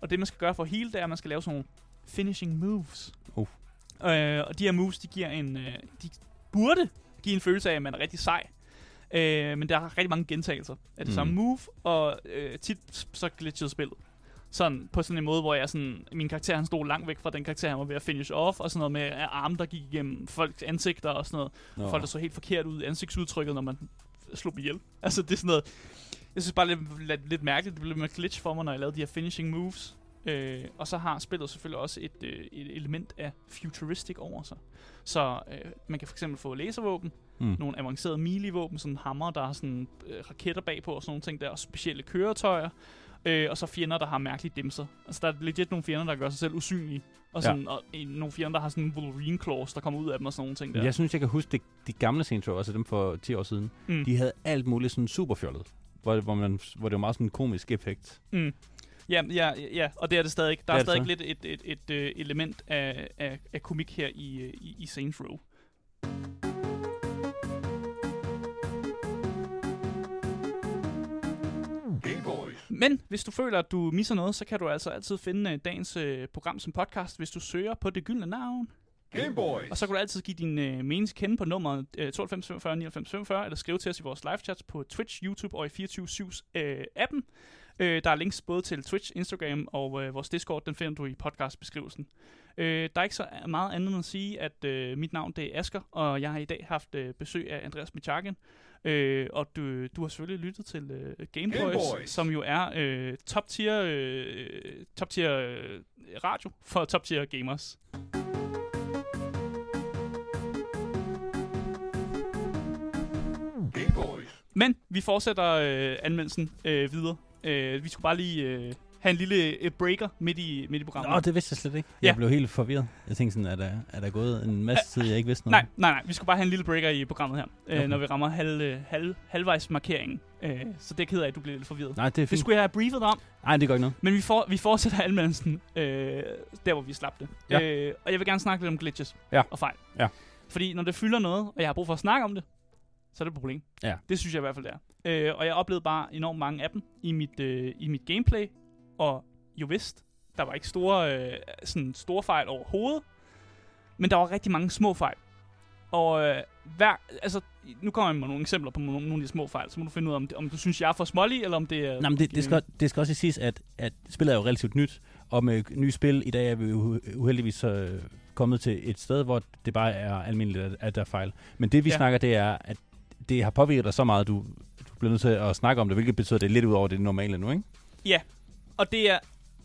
Speaker 1: Og det, man skal gøre for at heal, det er, at man skal lave sådan nogle finishing moves.
Speaker 2: Uh.
Speaker 1: Øh, og de her moves, de giver en... Øh, de burde give en følelse af, at man er rigtig sej. Øh, men der er rigtig mange gentagelser af det
Speaker 2: mm.
Speaker 1: samme move, og øh, tit så glitchede spillet. Sådan på sådan en måde, hvor jeg sådan, min karakter han stod langt væk fra den karakter, han var ved at finish off, og sådan noget med arme, der gik igennem folks ansigter og sådan noget.
Speaker 2: Nå.
Speaker 1: Folk, der så helt forkert ud i ansigtsudtrykket, når man slog dem ihjel. Altså, det er sådan noget... Jeg synes bare, lidt, lidt, lidt mærkeligt. Det blev med glitch for mig, når jeg lavede de her finishing moves. Øh, og så har spillet selvfølgelig også et, øh, et element af futuristic over sig. Så øh, man kan for eksempel få laservåben,
Speaker 2: Mm.
Speaker 1: nogle avancerede melee-våben, sådan hammer, der har sådan øh, raketter bagpå og sådan nogle ting der, og specielle køretøjer. Øh, og så fjender, der har mærkelige dimser. Altså, der er legit nogle fjender, der gør sig selv usynlige. Og, sådan, ja. og en, nogle fjender, der har sådan Wolverine claws, der kommer ud af dem og sådan nogle ting der.
Speaker 2: Jeg synes, jeg kan huske det, de gamle Saints Row, altså dem for 10 år siden.
Speaker 1: Mm.
Speaker 2: De havde alt muligt sådan super fjollet. Hvor, hvor, man, hvor det var meget sådan en komisk effekt.
Speaker 1: Mm. Ja, ja, ja, og det er det stadig. Der er,
Speaker 2: er
Speaker 1: stadig lidt et, et, et, et uh, element af, af, af komik her i, øh, i, i Saints Row. Men hvis du føler, at du misser noget, så kan du altså altid finde uh, dagens uh, program som podcast, hvis du søger på det gyldne navn.
Speaker 3: Gameboys.
Speaker 1: Og så kan du altid give din øh, mening kende på nummeret øh, 92 45 99 45, eller skrive til os i vores live chats på Twitch, YouTube og i 24-7's øh, appen. Øh, der er links både til Twitch, Instagram og øh, vores Discord, den finder du i podcastbeskrivelsen. Øh, der er ikke så meget andet end at sige, at øh, mit navn det er Asker, og jeg har i dag haft øh, besøg af Andreas Michakin. Øh, og du, du har selvfølgelig lyttet til øh, Game Boys,
Speaker 3: Gameboys.
Speaker 1: som jo er øh, top tier, øh, top tier øh, radio for top tier gamers.
Speaker 3: Gameboys.
Speaker 1: Men vi fortsætter øh, anmeldelsen øh, videre. Øh, vi skulle bare lige øh, have en lille øh, breaker midt i, midt i programmet.
Speaker 2: Nå, det vidste jeg slet ikke.
Speaker 1: Ja.
Speaker 2: Jeg blev helt forvirret. Jeg tænkte sådan, er der, er der gået en masse tid, jeg ikke vidste
Speaker 1: Nej,
Speaker 2: noget?
Speaker 1: nej, nej. Vi skulle bare have en lille breaker i programmet her, øh,
Speaker 2: Okay.
Speaker 1: når vi rammer halv, øh, halv, halvvejs markeringen. Øh, så det er jeg ked af, at du blev lidt forvirret.
Speaker 2: Nej, det er
Speaker 1: Det
Speaker 2: fint.
Speaker 1: skulle jeg have briefet dig om,
Speaker 2: Nej, det gør ikke noget.
Speaker 1: men vi, for, vi fortsætter anmeldelsen øh, der, hvor vi slap det.
Speaker 2: Ja.
Speaker 1: Øh, og jeg vil gerne snakke lidt om glitches
Speaker 2: Ja.
Speaker 1: og fejl.
Speaker 2: Ja.
Speaker 1: Fordi når det fylder noget, og jeg har brug for at snakke om det, så er det et problem.
Speaker 2: Ja.
Speaker 1: Det synes jeg i hvert fald, det er. Øh, og jeg oplevede bare enormt mange af dem i mit, øh, i mit gameplay. Og jo vist, der var ikke store, øh, sådan store fejl overhovedet. Men der var rigtig mange små fejl. Og øh, hver, altså, nu kommer jeg med nogle eksempler på nogle, nogle af de små fejl, så må du finde ud af, om, om du synes, jeg er for smålig, eller om det er...
Speaker 2: Nej, men det, det, skal, det skal også siges, at, at spillet er jo relativt nyt, og med nye spil i dag er vi jo uheldigvis øh, kommet til et sted, hvor det bare er almindeligt, at, at der er fejl. Men det vi
Speaker 1: Ja.
Speaker 2: ja. snakker, det er, at det har påvirket dig så meget, at du, du bliver nødt til at snakke om det, hvilket betyder, at det er lidt ud over det normale nu, ikke?
Speaker 1: Og det er...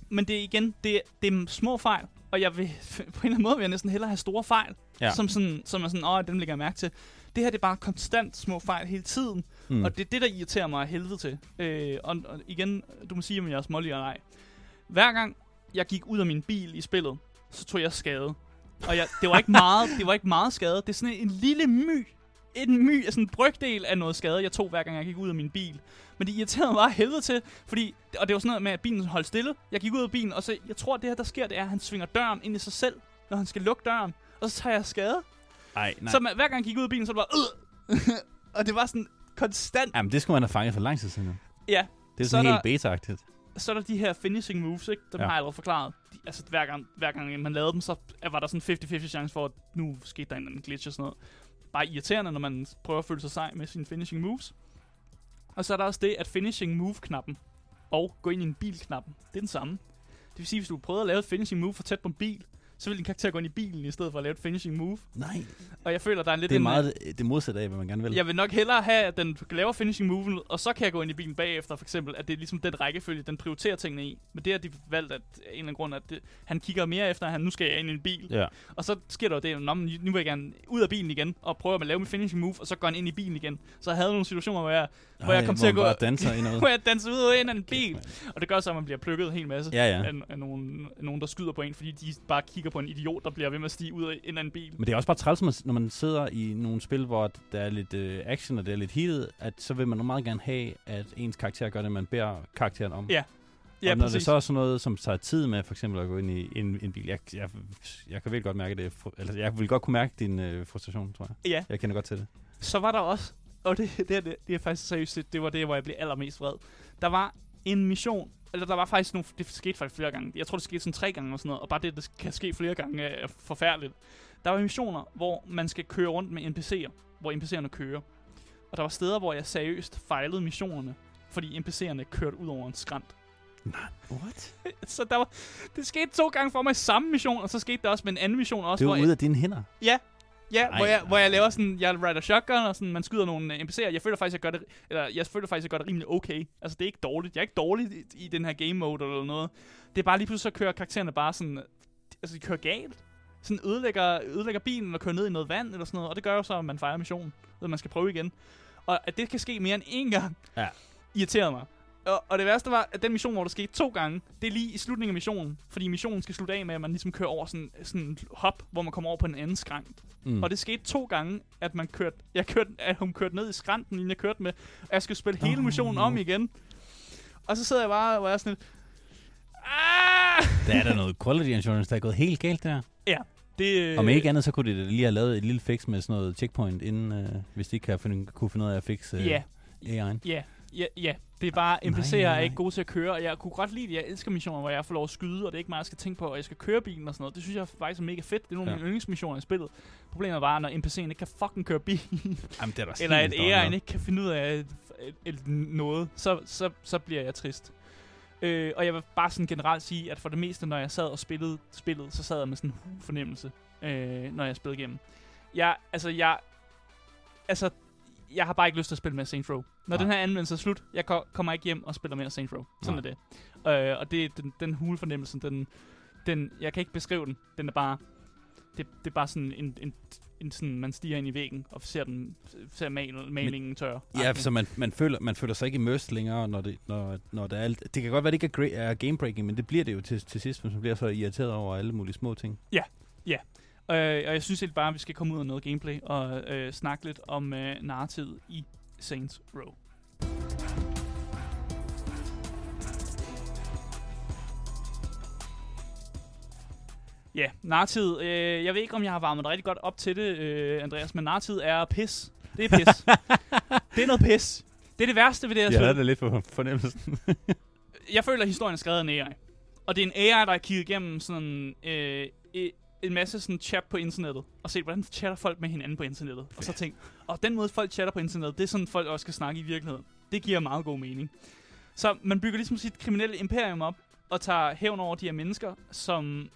Speaker 1: Men det er igen, det er, det er små fejl, og jeg vil, på en eller anden måde vil jeg næsten hellere have store fejl,
Speaker 2: Ja.
Speaker 1: som, sådan, som er sådan, åh, dem lægger jeg mærke til. Det her, det er bare konstant små fejl hele tiden,
Speaker 2: Mm.
Speaker 1: og det er det, der irriterer mig af helvede til. Øh, og, og igen, du må sige, om jeg er smålig eller ej. Hver gang jeg gik ud af min bil i spillet, så tog jeg skade. Og jeg, det var ikke meget, det var ikke meget skade. Det er sådan en lille my, en my, altså en brygdel af noget skade, jeg tog hver gang jeg gik ud af min bil. Men det irriterede mig helvede til, fordi, og det var sådan noget med, at bilen holdt stille. Jeg gik ud af bilen, og så, jeg tror, det her, der sker, det er, at han svinger døren ind i sig selv, når han skal lukke døren. Og så tager jeg skade.
Speaker 2: Ej, nej.
Speaker 1: Så man, hver gang jeg gik ud af bilen, så var det bare, øh, og det var sådan konstant.
Speaker 2: Jamen, det skulle man have fanget for lang tid siden.
Speaker 1: Ja,
Speaker 2: Det er
Speaker 1: Så
Speaker 2: sådan
Speaker 1: er
Speaker 2: helt beta-agtigt.
Speaker 1: så er der de her finishing moves, ikke? Dem
Speaker 2: ja.
Speaker 1: har jeg allerede forklaret. De, altså, hver gang, hver gang man lavede dem, så var der sådan 50-50 chance for, at nu skete der en eller anden glitch og sådan noget. Bare irriterende, når man prøver at føle sig sej med sine finishing moves. Og så er der også det, at finishing move-knappen og gå ind i en bil-knappen, det er den samme. Det vil sige, hvis du prøver at lave et finishing move for tæt på en bil, så vil din karakter gå ind i bilen, i stedet for at lave et finishing move.
Speaker 2: Nej.
Speaker 1: Og jeg føler, der er lidt
Speaker 2: Det er
Speaker 1: en,
Speaker 2: meget det, det modsatte af, hvad man gerne vil.
Speaker 1: jeg vil nok hellere have, at den laver finishing moven, og så kan jeg gå ind i bilen bagefter, for eksempel. At det er ligesom den rækkefølge, den prioriterer tingene i. Men det har de valgt, at en eller anden grund, at det, han kigger mere efter, at han nu skal jeg ind i en bil.
Speaker 2: Ja.
Speaker 1: Og så sker der jo det, "Nå, nu vil jeg gerne ud af bilen igen, og prøve at lave min finishing move, og så går han ind i bilen igen. Så jeg havde nogle situationer, hvor jeg, hvor jeg kom til at gå...
Speaker 2: Danser ind og ud.
Speaker 1: hvor jeg danser ud og ind af en bil. Og det gør så, at man bliver plukket en hel masse
Speaker 2: Ja, ja.
Speaker 1: af, af, nogen, af nogen, der skyder på en, fordi de bare kigger på en idiot, der bliver ved med at stige ud af en bil.
Speaker 2: Men det er også bare træls, når man- sidder i nogle spil, hvor der er lidt øh, action og det er lidt heated, at så vil man meget gerne have, at ens karakter gør det, man beder karakteren om.
Speaker 1: Ja. Ja,
Speaker 2: og når
Speaker 1: præcis.
Speaker 2: det så er sådan noget, som tager tid med, for eksempel at gå ind i en, en bil, jeg, jeg, jeg kan virkelig godt mærke det. fru- Altså, jeg vil godt kunne mærke din øh, frustration, tror jeg.
Speaker 1: Ja,
Speaker 2: Jeg kender godt til det.
Speaker 1: så var der også, og det, det, det, det er faktisk seriøst, det var det, hvor jeg blev allermest vred. Der var en mission, eller der var faktisk nogle, det skete faktisk flere gange. Jeg tror, det skete sådan tre gange og sådan noget, og bare det, det kan ske flere gange, er forfærdeligt. Der var missioner, hvor man skal køre rundt med NPC'er, hvor NPC'erne kører. Og der var steder, hvor jeg seriøst fejlede missionerne, fordi NPC'erne kørte ud over en skrant.
Speaker 2: What?
Speaker 1: Så der var, det skete to gange for mig i samme mission, og så skete det også med en anden mission også,
Speaker 2: Det
Speaker 1: hvor
Speaker 2: var
Speaker 1: jeg,
Speaker 2: ude af dine hænder.
Speaker 1: Ja, ja
Speaker 2: Ej,
Speaker 1: hvor, jeg, hvor jeg laver sådan, jeg rider shotgun, og sådan, man skyder nogle øh, NPC'er. Jeg føler faktisk, jeg gør det, eller jeg føler faktisk, jeg gør det rimelig okay. Altså, det er ikke dårligt. Jeg er ikke dårlig i, i den her game mode eller noget. Det er bare lige pludselig, så kører karaktererne bare sådan, altså, de kører galt. Sådan ødelægger, ødelægger bilen og kører ned i noget vand eller sådan noget, og det gør jo så, at man fejrer missionen, så man skal prøve igen. Og at det kan ske mere end én gang,
Speaker 2: Ja.
Speaker 1: irriterede mig. Og, og det værste var, at den mission, hvor der skete to gange, det er lige i slutningen af missionen. Fordi missionen skal slutte af med, at man ligesom kører over sådan, sådan en hop, hvor man kommer over på en anden skrant.
Speaker 2: Mm.
Speaker 1: Og det skete to gange, at man kørte, jeg kørte, at hun kørte ned i skranten, inden jeg kørte med. Og jeg skulle spille hele missionen om igen. Og så sidder jeg bare og er sådan lidt... Ah!
Speaker 2: Der er der noget quality insurance, der er gået helt galt der.
Speaker 1: Det, øh,
Speaker 2: Om ikke andet, så kunne de da lige have lavet et lille fix med sådan noget checkpoint, inden, øh, hvis de ikke kan finde, kunne finde ud af at fixe øh,
Speaker 1: Ja,
Speaker 2: AI'en.
Speaker 1: ja, ja, ja. Det er bare, NPC'er
Speaker 2: nej,
Speaker 1: er ikke gode til at køre, og jeg kunne godt lide det. Jeg elsker missioner, hvor jeg får lov at skyde, og det er ikke meget, jeg skal tænke på, og jeg skal køre bilen og sådan noget. Det synes jeg faktisk er mega fedt. Det er nogle af
Speaker 2: Ja.
Speaker 1: mine yndlingsmissioner i spillet. Problemet er bare, når NPC'en ikke kan fucking køre bil,
Speaker 2: Jamen, det er
Speaker 1: eller at. AI'en ikke kan finde ud af et, et, et, noget, så, så, så bliver jeg trist. Øh, og jeg vil bare sådan generelt sige, at for det meste, når jeg sad og spillede spillet, så sad jeg med sådan en hu-fornemmelse, øh, når jeg spillede igennem. Jeg, altså, jeg, altså, jeg har bare ikke lyst til at spille mere Saints Row. Når
Speaker 2: Nej.
Speaker 1: den her anmeldelse er slut, jeg ko- kommer ikke hjem og spiller mere Saints Row. Sådan
Speaker 2: Nej.
Speaker 1: er det. Øh, og det, den, den hule-fornemmelse, den, den, jeg kan ikke beskrive den. Den er bare, det, det er bare sådan en, en, en sådan, man stiger ind i væggen og ser den, ser mal, malingen tør.
Speaker 2: Ja, så man, man, føler, man føler sig ikke immersed længere, når det, når, når der er alt. Det kan godt være, det ikke er, er gamebreaking, men det bliver det jo til, til sidst, hvis man bliver så irriteret over alle mulige små ting.
Speaker 1: Øh, og jeg synes helt bare, at vi skal komme ud af noget gameplay og øh, snakke lidt om øh, narrativet i Saints Row. Ja, narrativet. Øh, jeg ved ikke, om jeg har varmet rigtig godt op til det, øh, Andreas, men narrativet er pis. Det er pis. det er noget pis. Det er det værste ved det her
Speaker 2: Jeg havde det lidt på fornemmelsen.
Speaker 1: jeg føler, at historien er skrevet af en AI. Og det er en AI, der har kigget igennem sådan, øh, en masse sådan chat på internettet, og set, hvordan chatter folk med hinanden på internettet. Og så tænkt, og den måde, folk chatter på internettet, det er sådan, folk også skal snakke i virkeligheden. Det giver meget god mening. Så man bygger ligesom sit kriminelle imperium op, og tager hævn over de her mennesker, som...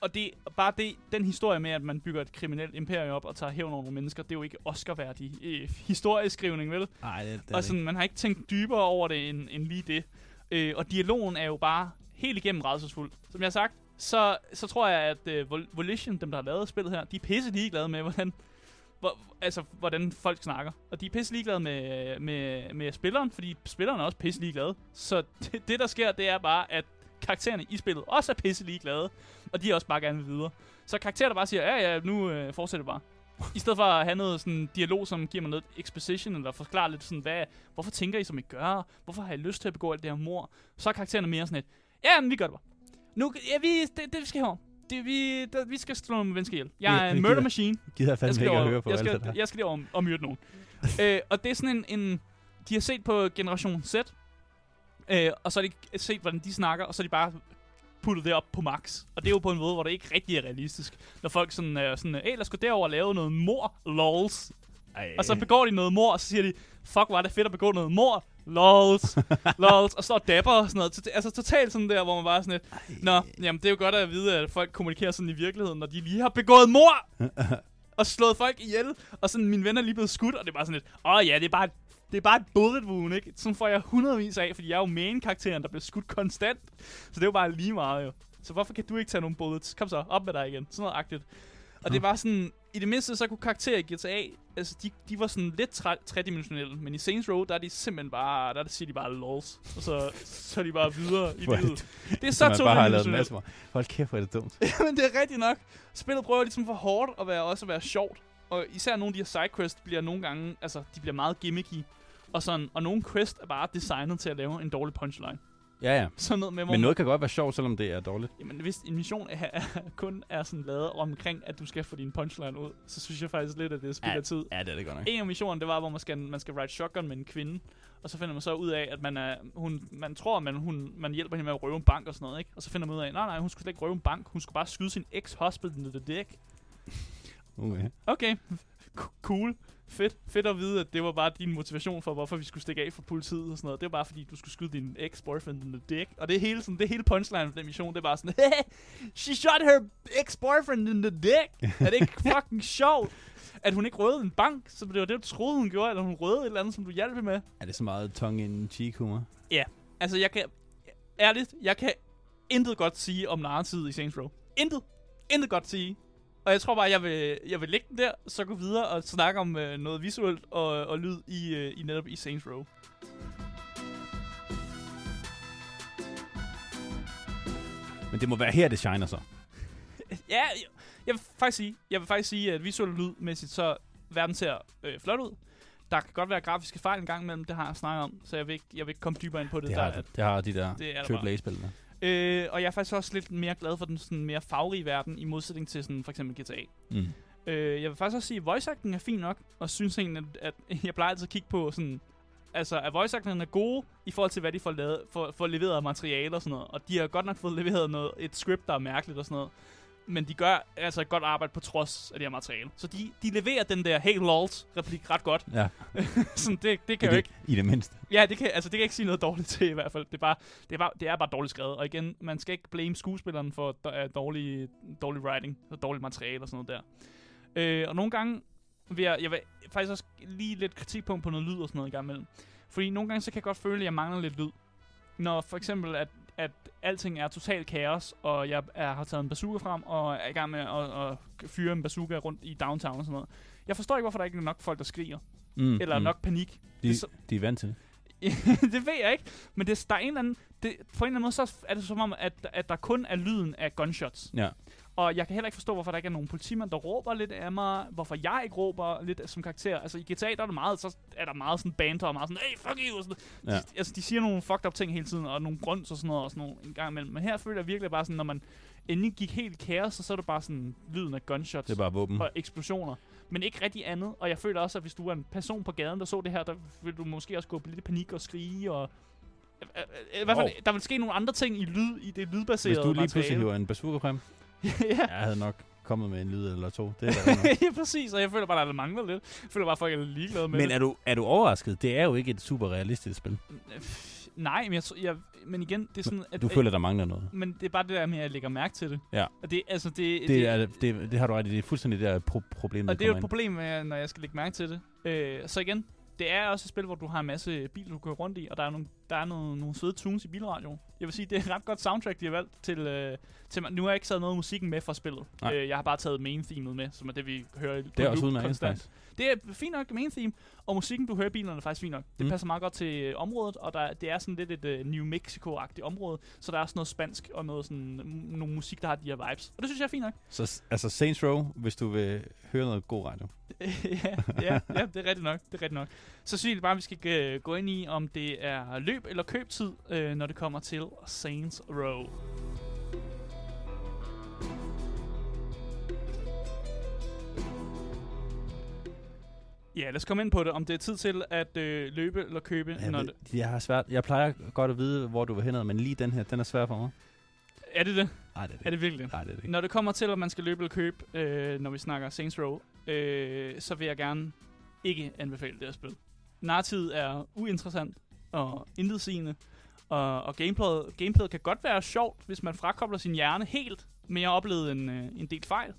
Speaker 1: Og det bare det, den historie med, at man bygger et kriminelt imperium op og tager hævn over nogle mennesker, det er jo ikke Oscar-værdig øh, historieskrivning, vel?
Speaker 2: Nej, det, det
Speaker 1: Og sådan, man har ikke tænkt dybere over det, end, end lige det. Øh, og dialogen er jo bare helt igennem redselsfuld. Som jeg har sagt, så, så tror jeg, at uh, Volition, dem der har lavet spillet her, de er pisse ligeglade med, hvordan, hvor, altså, hvordan folk snakker. Og de er pisse ligeglade med, med, med spilleren, fordi spilleren er også pisse ligeglade. Så det, det, der sker, det er bare, at karaktererne i spillet også er pisse ligeglade, og de er også bare gerne vil videre. Så karakterer, der bare siger, ja, ja, nu øh, fortsætter bare. I stedet for at have noget sådan dialog, som giver mig noget exposition, eller forklarer lidt sådan, hvad, hvorfor tænker I, som I gør? Hvorfor har I lyst til at begå alt det her mor? Så er karaktererne mere sådan et, ja, men vi gør det bare. Nu, ja, vi, det, det vi skal have det, vi, der, vi skal slå nogle mennesker ihjel. Jeg er en murder machine.
Speaker 2: Gider jeg fandme ikke at høre på
Speaker 1: jeg skal,
Speaker 2: alt det der.
Speaker 1: Jeg skal lige over og myrde nogen. øh, og det er sådan en, en... De har set på Generation Z, øh, og så har de set, hvordan de snakker, og så har de bare puttet det op på max. Og det er jo på en måde, hvor det ikke rigtig er realistisk. Når folk sådan er sådan, hey, lad os gå derover og lave noget mor, lols. Ej. Og så begår de noget mor, og så siger de, fuck, var det fedt at begå noget mor, lols, lols, og står dapper og sådan noget. Altså totalt sådan der, hvor man bare sådan lidt, nå, jamen det er jo godt at vide, at folk kommunikerer sådan i virkeligheden, når de lige har begået mor! og slået folk ihjel, og sådan mine venner er lige blevet skudt, og det er bare sådan lidt, åh oh, ja, det er bare det er bare et bullet wound, ikke? Sådan får jeg hundredvis af, fordi jeg er jo main-karakteren, der bliver skudt konstant. Så det er jo bare lige meget, jo. Så hvorfor kan du ikke tage nogle bullets? Kom så, op med dig igen. Sådan noget agtigt. Og det var sådan, i det mindste så kunne karakterer i GTA, altså de, de var sådan lidt tre, tredimensionelle, men i Saints Row, der er de simpelthen bare, der siger de bare lols, og så, så er de bare videre i livet. Det er så to
Speaker 2: bare har lavet en masse Hold kæft, hvor er det dumt.
Speaker 1: men det er rigtigt nok. Spillet prøver ligesom for hårdt at være, også at være sjovt. Og især nogle af de her sidequests bliver nogle gange, altså de bliver meget gimmicky. Og, sådan, og nogle quest er bare designet til at lave en dårlig punchline.
Speaker 2: Ja, ja.
Speaker 1: Sådan noget med,
Speaker 2: Men noget kan godt være sjovt, selvom det er dårligt.
Speaker 1: Jamen, hvis en mission er, er, kun er sådan lavet omkring, at du skal få din punchline ud, så synes jeg faktisk lidt, at det er spild af tid.
Speaker 2: Ja, det er det godt nok.
Speaker 1: En af missionerne, det var, hvor man skal, man skal ride shotgun med en kvinde, og så finder man så ud af, at man, er, hun, man tror, at man, hun, man hjælper hende med at røve en bank og sådan noget, ikke? Og så finder man ud af, nej, nej, hun skulle slet ikke røve en bank, hun skulle bare skyde sin ex-husband in the dick.
Speaker 2: Okay.
Speaker 1: Okay, cool fedt, fedt at vide, at det var bare din motivation for, hvorfor vi skulle stikke af fra politiet og sådan noget. Det var bare fordi, du skulle skyde din ex-boyfriend in the dick. Og det er hele, sådan, det er hele punchline for den mission. Det er bare sådan, she shot her ex-boyfriend in the dick. er det ikke fucking sjovt? At hun ikke røde en bank, så det var det, du troede, hun gjorde, eller hun røde et eller andet, som du hjalp med.
Speaker 2: Er det så meget tongue in cheek humor?
Speaker 1: Ja, altså jeg kan, ærligt, jeg kan intet godt sige om narrativet i Saints Row. Intet. Intet godt sige. Og jeg tror bare, jeg vil, jeg vil lægge den der, så gå videre og snakke om øh, noget visuelt og, og lyd i, øh, i netop i Saints Row.
Speaker 2: Men det må være her, det shiner så.
Speaker 1: ja, jeg, jeg vil faktisk sige, jeg vil faktisk sige, at visuelt og lydmæssigt, så verden ser øh, flot ud. Der kan godt være grafiske fejl en gang imellem, det har jeg snakket om, så jeg vil ikke, jeg vil ikke komme dybere ind på det.
Speaker 2: Det har, der, det har de der AAA-spillene.
Speaker 1: Øh, og jeg er faktisk også lidt mere glad for den sådan mere farverige verden, i modsætning til sådan, for eksempel GTA. Mm. Øh, jeg vil faktisk også sige, at voice acting er fin nok, og synes egentlig, at, at jeg plejer altid at kigge på sådan, altså, at voice acting er gode i forhold til, hvad de får, lavet, får, får leveret af materiale og sådan noget. Og de har godt nok fået leveret noget, et script, der er mærkeligt og sådan noget men de gør altså et godt arbejde på trods af det her materiale. Så de, de leverer den der hey lols replik ret godt.
Speaker 2: Ja.
Speaker 1: Sådan, det, det kan I jo ikke...
Speaker 2: I det mindste.
Speaker 1: Ja, det kan, altså, det kan jeg ikke sige noget dårligt til i hvert fald. Det er bare, det er bare, det er bare dårligt skrevet. Og igen, man skal ikke blame skuespilleren for dårlig, dårlig writing og dårligt materiale og sådan noget der. Øh, og nogle gange vil jeg, jeg vil faktisk også lige lidt kritikpunkt på noget lyd og sådan noget i gang imellem. Fordi nogle gange så kan jeg godt føle, at jeg mangler lidt lyd. Når for eksempel, at at alting er totalt kaos, og jeg er, har taget en bazooka frem, og er i gang med at, at fyre en bazooka rundt i downtown og sådan noget. Jeg forstår ikke, hvorfor der ikke er nok folk, der skriger. Mm, eller mm. nok panik.
Speaker 2: De, det, så, de er vant til
Speaker 1: det ved jeg ikke, men det, der er en eller anden, det, på en eller anden måde, så er det som om, at, at der kun er lyden af gunshots.
Speaker 2: Ja.
Speaker 1: Og jeg kan heller ikke forstå, hvorfor der ikke er nogen politimand, der råber lidt af mig. Hvorfor jeg ikke råber lidt som karakter. Altså i GTA, der er, det meget, så er der meget sådan banter og meget sådan, hey, fuck you! Og sådan. Ja. De, altså, de siger nogle fucked up ting hele tiden, og nogle grunts og sådan noget, og sådan noget en gang imellem. Men her føler jeg virkelig bare sådan, når man endelig gik helt kaos, så, så er det bare sådan lyden af gunshots.
Speaker 2: Det er bare våben.
Speaker 1: Og eksplosioner. Men ikke rigtig andet. Og jeg føler også, at hvis du er en person på gaden, der så det her, der vil du måske også gå på lidt i panik og skrige og i hvert fald, oh. der vil ske nogle andre ting i lyd i det lydbaserede
Speaker 2: Hvis du lige
Speaker 1: materiale.
Speaker 2: pludselig hiver en bazooka frem, ja. Jeg havde nok kommet med en lyd eller to. Det
Speaker 1: er ja, præcis, og jeg føler bare, at der mangler lidt. Jeg føler bare, at folk er ligeglade med
Speaker 2: Men
Speaker 1: det.
Speaker 2: er du, er du overrasket? Det er jo ikke et super realistisk spil.
Speaker 1: Nej, men, jeg, jeg, men igen, det er sådan...
Speaker 2: At, du føler, der mangler noget.
Speaker 1: Men det er bare det der med, at jeg lægger mærke til det.
Speaker 2: Ja.
Speaker 1: Og det, altså, det,
Speaker 2: det, det, er, det, det har du ret i. Det er fuldstændig det der pro- problem,
Speaker 1: Og det er jo et problem, når jeg skal lægge mærke til det. Øh, så igen, det er også et spil, hvor du har en masse biler, du kører rundt i, og der er nogle, der er nogle, nogle søde tunes i bilradioen. Jeg vil sige, det er et ret godt soundtrack, de har valgt til... Øh, til nu har jeg ikke taget noget af musikken med fra spillet.
Speaker 2: Nej.
Speaker 1: Øh, jeg har bare taget main themet med, som er det, vi hører
Speaker 2: Det er også udmærket, faktisk.
Speaker 1: Det er fint nok main theme, og musikken, du hører i bilerne, er faktisk fint nok. Det
Speaker 2: Mm.
Speaker 1: passer meget godt til øh, området, og der, det er sådan lidt et uh, New Mexico-agtigt område, så der er sådan noget spansk og noget sådan, nogle musik, der har de her vibes. Og det synes jeg er fint nok.
Speaker 2: Så altså Saints Row, hvis du vil høre noget god radio.
Speaker 1: ja, ja, ja, det er rigtigt nok. Det er rigtigt nok. Så synes jeg bare, at vi skal uh, gå ind i, om det er løb eller købtid, uh, når det kommer til Saints Row. Ja, lad os komme ind på det, om det er tid til at øh, løbe eller købe.
Speaker 2: Jeg,
Speaker 1: når
Speaker 2: ved,
Speaker 1: det,
Speaker 2: jeg har svært. Jeg plejer godt at vide, hvor du vil hen, men lige den her, den er svær for mig.
Speaker 1: er det det?
Speaker 2: Nej, det er det.
Speaker 1: Er det virkelig det?
Speaker 2: Nej, det er det.
Speaker 1: Når det kommer til, at man skal løbe eller købe, øh, når vi snakker Saints Row, øh, så vil jeg gerne ikke anbefale det her spil. Narrativet er uinteressant og intetsigende, og, og gameplayet, gameplayet kan godt være sjovt, hvis man frakobler sin hjerne helt, men jeg har oplevet en, øh, en del fejl,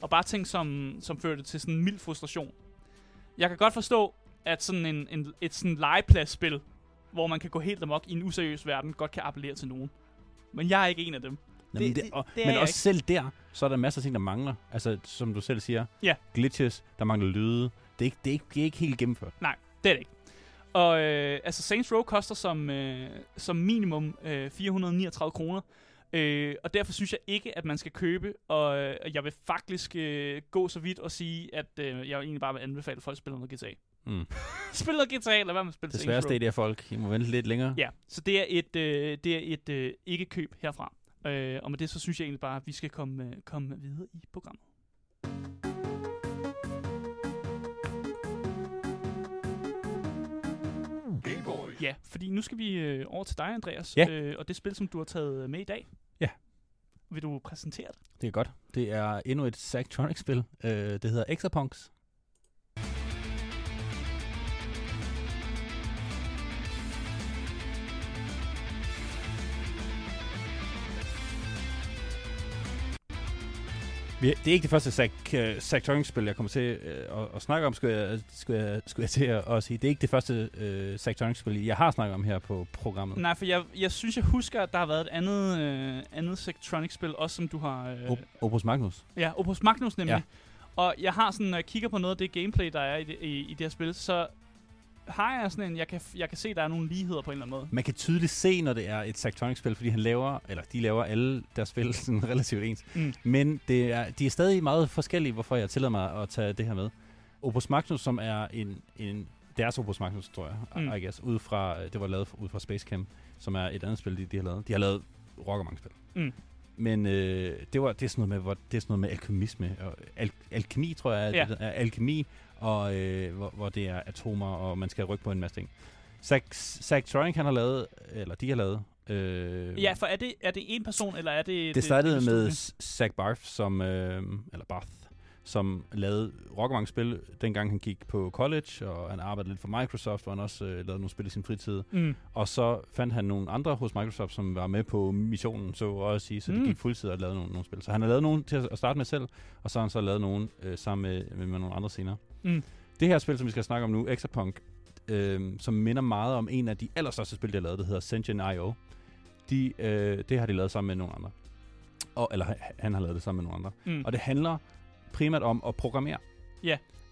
Speaker 1: og bare ting, som, som førte til sådan en mild frustration. Jeg kan godt forstå, at sådan en, en, et sådan legepladsspil, hvor man kan gå helt amok i en useriøs verden, godt kan appellere til nogen. Men jeg er ikke en af dem.
Speaker 2: Nå, men
Speaker 1: det-
Speaker 2: det,
Speaker 1: det-
Speaker 2: og,
Speaker 1: det er
Speaker 2: men også
Speaker 1: ikke.
Speaker 2: selv der, så er der masser af ting, der mangler. Altså, som du selv siger.
Speaker 1: Ja.
Speaker 2: Glitches, der mangler lyde. Det er ikke, det er ikke, det er ikke helt gennemført.
Speaker 1: Det er det ikke. Og øh, altså Saints Row koster som, øh, som minimum øh, 439 kroner. Øh, og derfor synes jeg ikke, at man skal købe. Og øh, jeg vil faktisk øh, gå så vidt og sige, at øh, jeg egentlig bare vil anbefale, at folk spiller noget GTA.
Speaker 2: Mm.
Speaker 1: Spil noget GTA, lad være med at spille
Speaker 2: Det sværeste er det, at folk I må vente lidt længere.
Speaker 1: Ja, så det er et, øh, det er et øh, ikke-køb herfra. Øh, og med det, så synes jeg egentlig bare, at vi skal komme, øh, komme videre i programmet. Ja, fordi nu skal vi øh, over til dig, Andreas.
Speaker 2: Ja.
Speaker 1: Øh, og det spil, som du har taget med i dag.
Speaker 2: Ja.
Speaker 1: Vil du præsentere det?
Speaker 2: Det er godt. Det er endnu et Zachtronics-spil. Øh, det hedder Exapunks. Vi- Det er ikke det første Zack, uh, Zachtronics-spil, jeg kommer til uh, at, at snakke om, skulle jeg, skulle jeg, skulle jeg til at, at sige. Det er ikke det første uh, Zachtronics-spil, jeg har snakket om her på programmet.
Speaker 1: Nej, for jeg, jeg synes, jeg husker, at der har været et andet, øh, andet Sectronic-spil, også som du har... Øh,
Speaker 2: Op- Opus Magnus.
Speaker 1: Ja, Opus Magnus nemlig.
Speaker 2: Ja.
Speaker 1: Og jeg har sådan, når jeg kigger på noget af det gameplay, der er i det, i, i det her spil, så har jeg sådan en, jeg kan, jeg kan se, der er nogle ligheder på en eller anden måde.
Speaker 2: Man kan tydeligt se, når det er et Zachtronics-spil, fordi han laver, eller de laver alle deres spil sådan relativt ens.
Speaker 1: Mm.
Speaker 2: Men det er, de er stadig meget forskellige, hvorfor jeg tillader mig at tage det her med. Opus Magnus, som er en, en deres Opus Magnus, tror jeg,
Speaker 1: Mm.
Speaker 2: I guess, ud fra, det var lavet ud fra Space Camp, som er et andet spil, de, de har lavet. De har lavet rock mange spil.
Speaker 1: Mm.
Speaker 2: Men øh, det, var, det, er sådan noget med, hvor, det er sådan noget med alkymisme. Og al, alkemi, tror jeg,
Speaker 1: Ja.
Speaker 2: det er alkemi, og øh, hvor, hvor det er atomer, og man skal rykke på en masse ting. Zach, Zach Tronic, han har lavet, eller de har lavet... Øh,
Speaker 1: Ja, for er det, er det en person, eller er det...
Speaker 2: det startede
Speaker 1: et
Speaker 2: med? Zach Barth, som, øh, eller Barth, som lavede mange spil, dengang han gik på college, og han arbejdede lidt for Microsoft, hvor han også øh, lavede nogle spil i sin fritid.
Speaker 1: Mm.
Speaker 2: Og så fandt han nogle andre hos Microsoft, som var med på missionen, så også sige, så de
Speaker 1: Mm.
Speaker 2: gik fuldtid og lavede nogle, nogle spil. Så han har lavet nogle til at starte med selv, og så har han så lavet nogle øh, sammen med, med, med nogle andre senere.
Speaker 1: Mm.
Speaker 2: Det her spil, som vi skal snakke om nu, Exapunk, øh, som minder meget om en af de allerstørste spil, de har lavet, der hedder Sentient I.O. De, øh, det har de lavet sammen med nogle andre. Og, eller han- han har lavet det sammen med nogle andre.
Speaker 1: Mm.
Speaker 2: Og det handler primært om at programmere.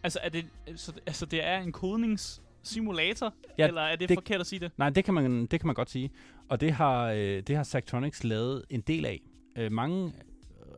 Speaker 1: Altså, er det, så, altså, det er en kodningssimulator?
Speaker 2: Ja,
Speaker 1: eller er det,
Speaker 2: det-
Speaker 1: forkert at sige det?
Speaker 2: Nej, det kan man, det kan man godt sige. Og det har, øh, det har Zachtronics lavet en del af. Øh, mange,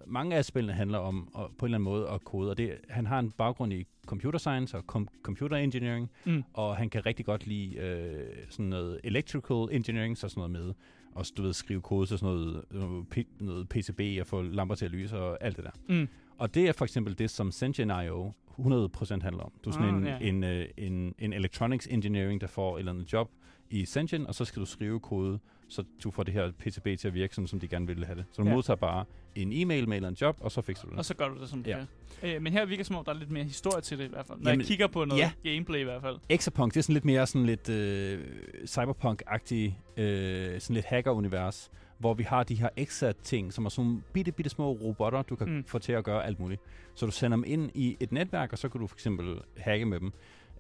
Speaker 2: mange af spillene handler om at, på en eller anden måde at kode, og det, han har en baggrund i computer science og com- computer engineering,
Speaker 1: Mm.
Speaker 2: og han kan rigtig godt lide øh, sådan noget electrical engineering, så sådan noget med også, du ved, skrive kode til sådan noget, noget, P- noget PCB og få lamper til at lyse og alt det der.
Speaker 1: Mm.
Speaker 2: Og det er for eksempel det, som Sentient I.O. 100% handler om. Du er sådan
Speaker 1: Ah,
Speaker 2: en,
Speaker 1: ja.
Speaker 2: en, øh, en, en electronics engineering, der får et eller andet job i Sentient, og så skal du skrive kode, så du får det her PCB til at virke, sådan som de gerne vil have det. Så du
Speaker 1: Ja.
Speaker 2: modtager bare en e-mail med eller andet job, og så fikser du det.
Speaker 1: Og så gør du det, som du
Speaker 2: Ja.
Speaker 1: kan. Øh, men her virker som om, der er lidt mere historie til det i hvert fald. Når
Speaker 2: Jamen,
Speaker 1: jeg kigger på noget
Speaker 2: ja.
Speaker 1: gameplay i hvert fald.
Speaker 2: Exapunk, det er sådan lidt mere sådan lidt øh, cyberpunk-agtig, øh, sådan lidt hacker-univers, hvor vi har de her exa-ting, som er sådan nogle bitte, bitte små robotter, du kan
Speaker 1: Mm.
Speaker 2: få til at gøre alt muligt. Så du sender dem ind i et netværk, og så kan du for eksempel hacke med dem.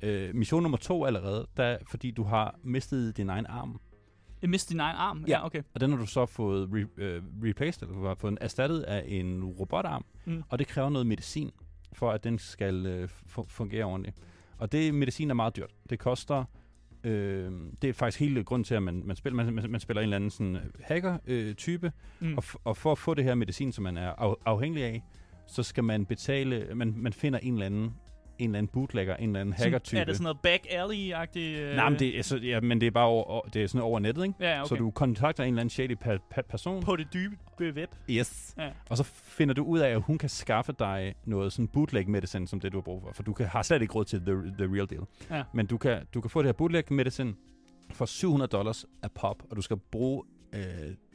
Speaker 2: Øh, mission nummer to allerede, der, fordi du har mistet din egen arm.
Speaker 1: Jeg mistede din egen arm?
Speaker 2: Ja.
Speaker 1: okay.
Speaker 2: Og den har du så fået re, øh, replaced, eller du har fået erstattet af en robotarm.
Speaker 1: Mm.
Speaker 2: Og det kræver noget medicin, for at den skal øh, fu- fungere ordentligt. Og det medicin er meget dyrt. Det koster... Øh, det er faktisk hele grund til, at man, man, spiller, man, man, spiller en eller anden sådan hacker-type.
Speaker 1: Mm.
Speaker 2: Og, og for at få det her medicin, som man er af, afhængig af, så skal man betale... Man, man finder en eller anden en eller anden bootlegger, en eller anden hacker-type.
Speaker 1: Er det sådan noget back alley-agtigt? Øh...
Speaker 2: Nej, men det, er, så, ja, men det er bare over, det er sådan over nettet, ikke?
Speaker 1: Ja, okay.
Speaker 2: Så du kontakter en eller anden shady pa- pa- person.
Speaker 1: På det dybe web.
Speaker 2: Yes.
Speaker 1: Ja.
Speaker 2: Og så finder du ud af, at hun kan skaffe dig noget sådan bootleg medicine, som det du har brug for. For du kan, har slet ikke råd til the, the real deal.
Speaker 1: Ja.
Speaker 2: Men du kan, du kan få det her bootleg medicine for 700 dollars af pop, og du skal bruge, øh,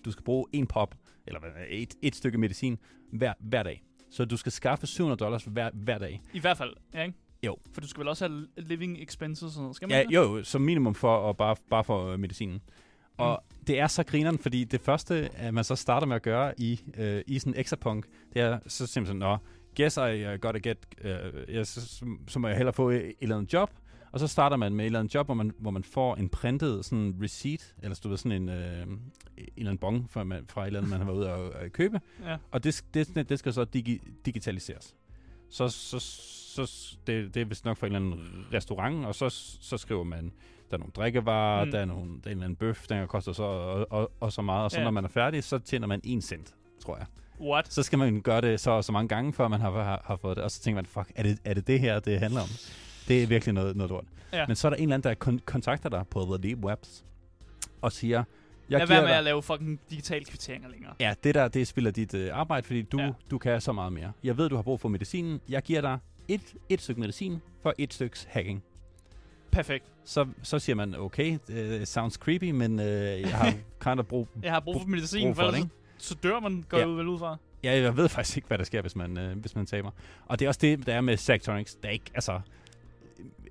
Speaker 2: du skal bruge en pop, eller et, et stykke medicin hver, hver dag. Så du skal skaffe 700 dollars hver, hver dag.
Speaker 1: I hvert fald, ja, ikke?
Speaker 2: Jo.
Speaker 1: For du skal vel også have living expenses og sådan noget, skal man
Speaker 2: Ja,
Speaker 1: ikke?
Speaker 2: jo, som minimum for at bare, bare for øh, medicinen. Og mm. det er så grineren, fordi det første, at man så starter med at gøre i, øh, i sådan en exapunk, det er så simpelthen, nå, guess I uh, gotta get, uh, ja, så, så, så må jeg hellere få et, et eller andet job. Og så starter man med et eller andet job, hvor man, hvor man får en printet sådan receipt, eller du ved, sådan en, øh, en eller anden bon fra, man, fra et eller andet, man har været ude og, og købe.
Speaker 1: Ja.
Speaker 2: Og det, det, det skal så digi, digitaliseres. Så, så, så det, det er vist nok for en eller anden restaurant, og så, så skriver man, der er nogle drikkevarer,
Speaker 1: Mm.
Speaker 2: der er nogle, der er en eller anden bøf, den koster så og, og, og så meget, og så
Speaker 1: Ja.
Speaker 2: når man er færdig, så tjener man en cent, tror jeg.
Speaker 1: What?
Speaker 2: Så skal man gøre det så så mange gange, før man har, har, har fået det, og så tænker man, fuck, er det, er det det her, det handler om? Det er virkelig noget, noget lort.
Speaker 1: Ja.
Speaker 2: Men så er der en eller anden, der kon- kontakter dig på The Deep Webs, og siger, jeg
Speaker 1: Lad være med
Speaker 2: dig,
Speaker 1: at lave fucking digitale kvitteringer længere.
Speaker 2: Ja, det der, det spiller dit øh, arbejde, fordi du,
Speaker 1: Ja.
Speaker 2: du kan så meget mere. Jeg ved, du har brug for medicinen. Jeg giver dig et, et stykke medicin for et stykke hacking.
Speaker 1: Perfekt.
Speaker 2: Så, så siger man, okay, det sounds creepy, men øh, jeg har kind of brug...
Speaker 1: Jeg har brug for medicin,
Speaker 2: brug
Speaker 1: for,
Speaker 2: det,
Speaker 1: ellers så, så dør man, går. Ja. ud vel ud fra.
Speaker 2: Ja, jeg ved faktisk ikke, hvad der sker, hvis man, øh, hvis man taber. Og det er også det, der er med Sectronics. Der er ikke, altså...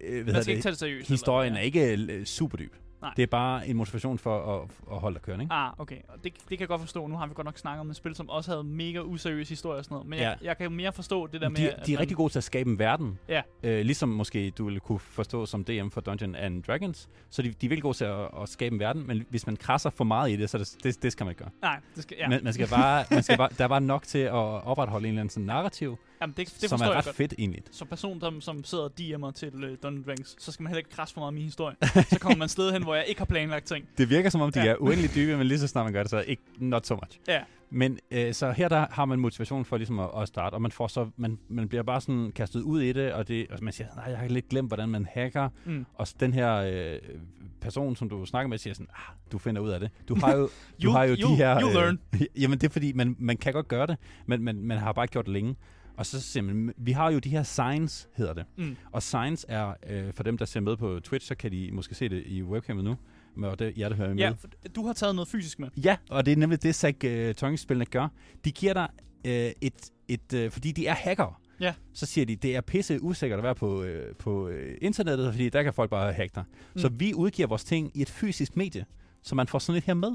Speaker 2: Øh,
Speaker 1: Man skal ikke tage det seriøst.
Speaker 2: Historien
Speaker 1: eller?
Speaker 2: er ikke øh, super dyb.
Speaker 1: Nej.
Speaker 2: Det er bare en motivation for at, at holde dig kørende, ikke?
Speaker 1: Ah, okay. Og det, det kan jeg godt forstå. Nu har vi godt nok snakket om et spil, som også havde mega useriøs historie og sådan noget. Men ja. jeg, jeg kan mere forstå det der med...
Speaker 2: de,
Speaker 1: at
Speaker 2: de er
Speaker 1: man-
Speaker 2: rigtig gode til at skabe en verden.
Speaker 1: Ja.
Speaker 2: Øh, ligesom måske du ville kunne forstå som DM for Dungeon and Dragons. Så de, de er virkelig gode til at, at skabe en verden, men hvis man krasser for meget i det, så det, det, det skal man ikke gøre.
Speaker 1: Nej, det skal. Ja.
Speaker 2: Man, man skal bare, man skal bare, der er bare nok til at opretholde en eller anden sådan narrativ,
Speaker 1: Jamen, det, det
Speaker 2: som er ret
Speaker 1: godt.
Speaker 2: fedt egentlig.
Speaker 1: Som person, som, som sidder og DM'er til uh, Dungeons Dragons, så skal man heller ikke krasse for meget af min historie. så kommer man sted hen, hvor jeg ikke har planlagt ting.
Speaker 2: Det virker som om, de
Speaker 1: Ja.
Speaker 2: er uendelig dybe, men lige så snart man gør det, så ikke not so much.
Speaker 1: Ja.
Speaker 2: Men øh, så her der har man motivation for ligesom at, at starte, og man får så man, man bliver bare sådan kastet ud i det, og, det, og man siger, nej, jeg har lidt glemt, hvordan man hacker,
Speaker 1: Mm.
Speaker 2: og den her øh, person, som du snakker med, siger sådan, ah, du finder ud af det. Du har jo, du
Speaker 1: You-
Speaker 2: har jo
Speaker 1: you-
Speaker 2: de her...
Speaker 1: you learn.
Speaker 2: jamen det er fordi, man, man kan godt gøre det, men man, man har bare ikke gjort det længe. Og så man, vi har jo de her signs, hedder det.
Speaker 1: Mm.
Speaker 2: Og signs er, øh, for dem, der ser med på Twitch, så kan de måske se det i webcamet nu. Men og det, jer, der hører med.
Speaker 1: Ja, du har taget noget fysisk med.
Speaker 2: Ja, og det er nemlig det, Zack uh, Tongue-spillene gør. De giver dig uh, et, et uh, fordi de er hacker.
Speaker 1: Ja.
Speaker 2: Så siger de, det er pisse usikkert at være på, uh, på uh, internettet, fordi der kan folk bare hacke dig. Mm. Så vi udgiver vores ting i et fysisk medie, så man får sådan lidt her med.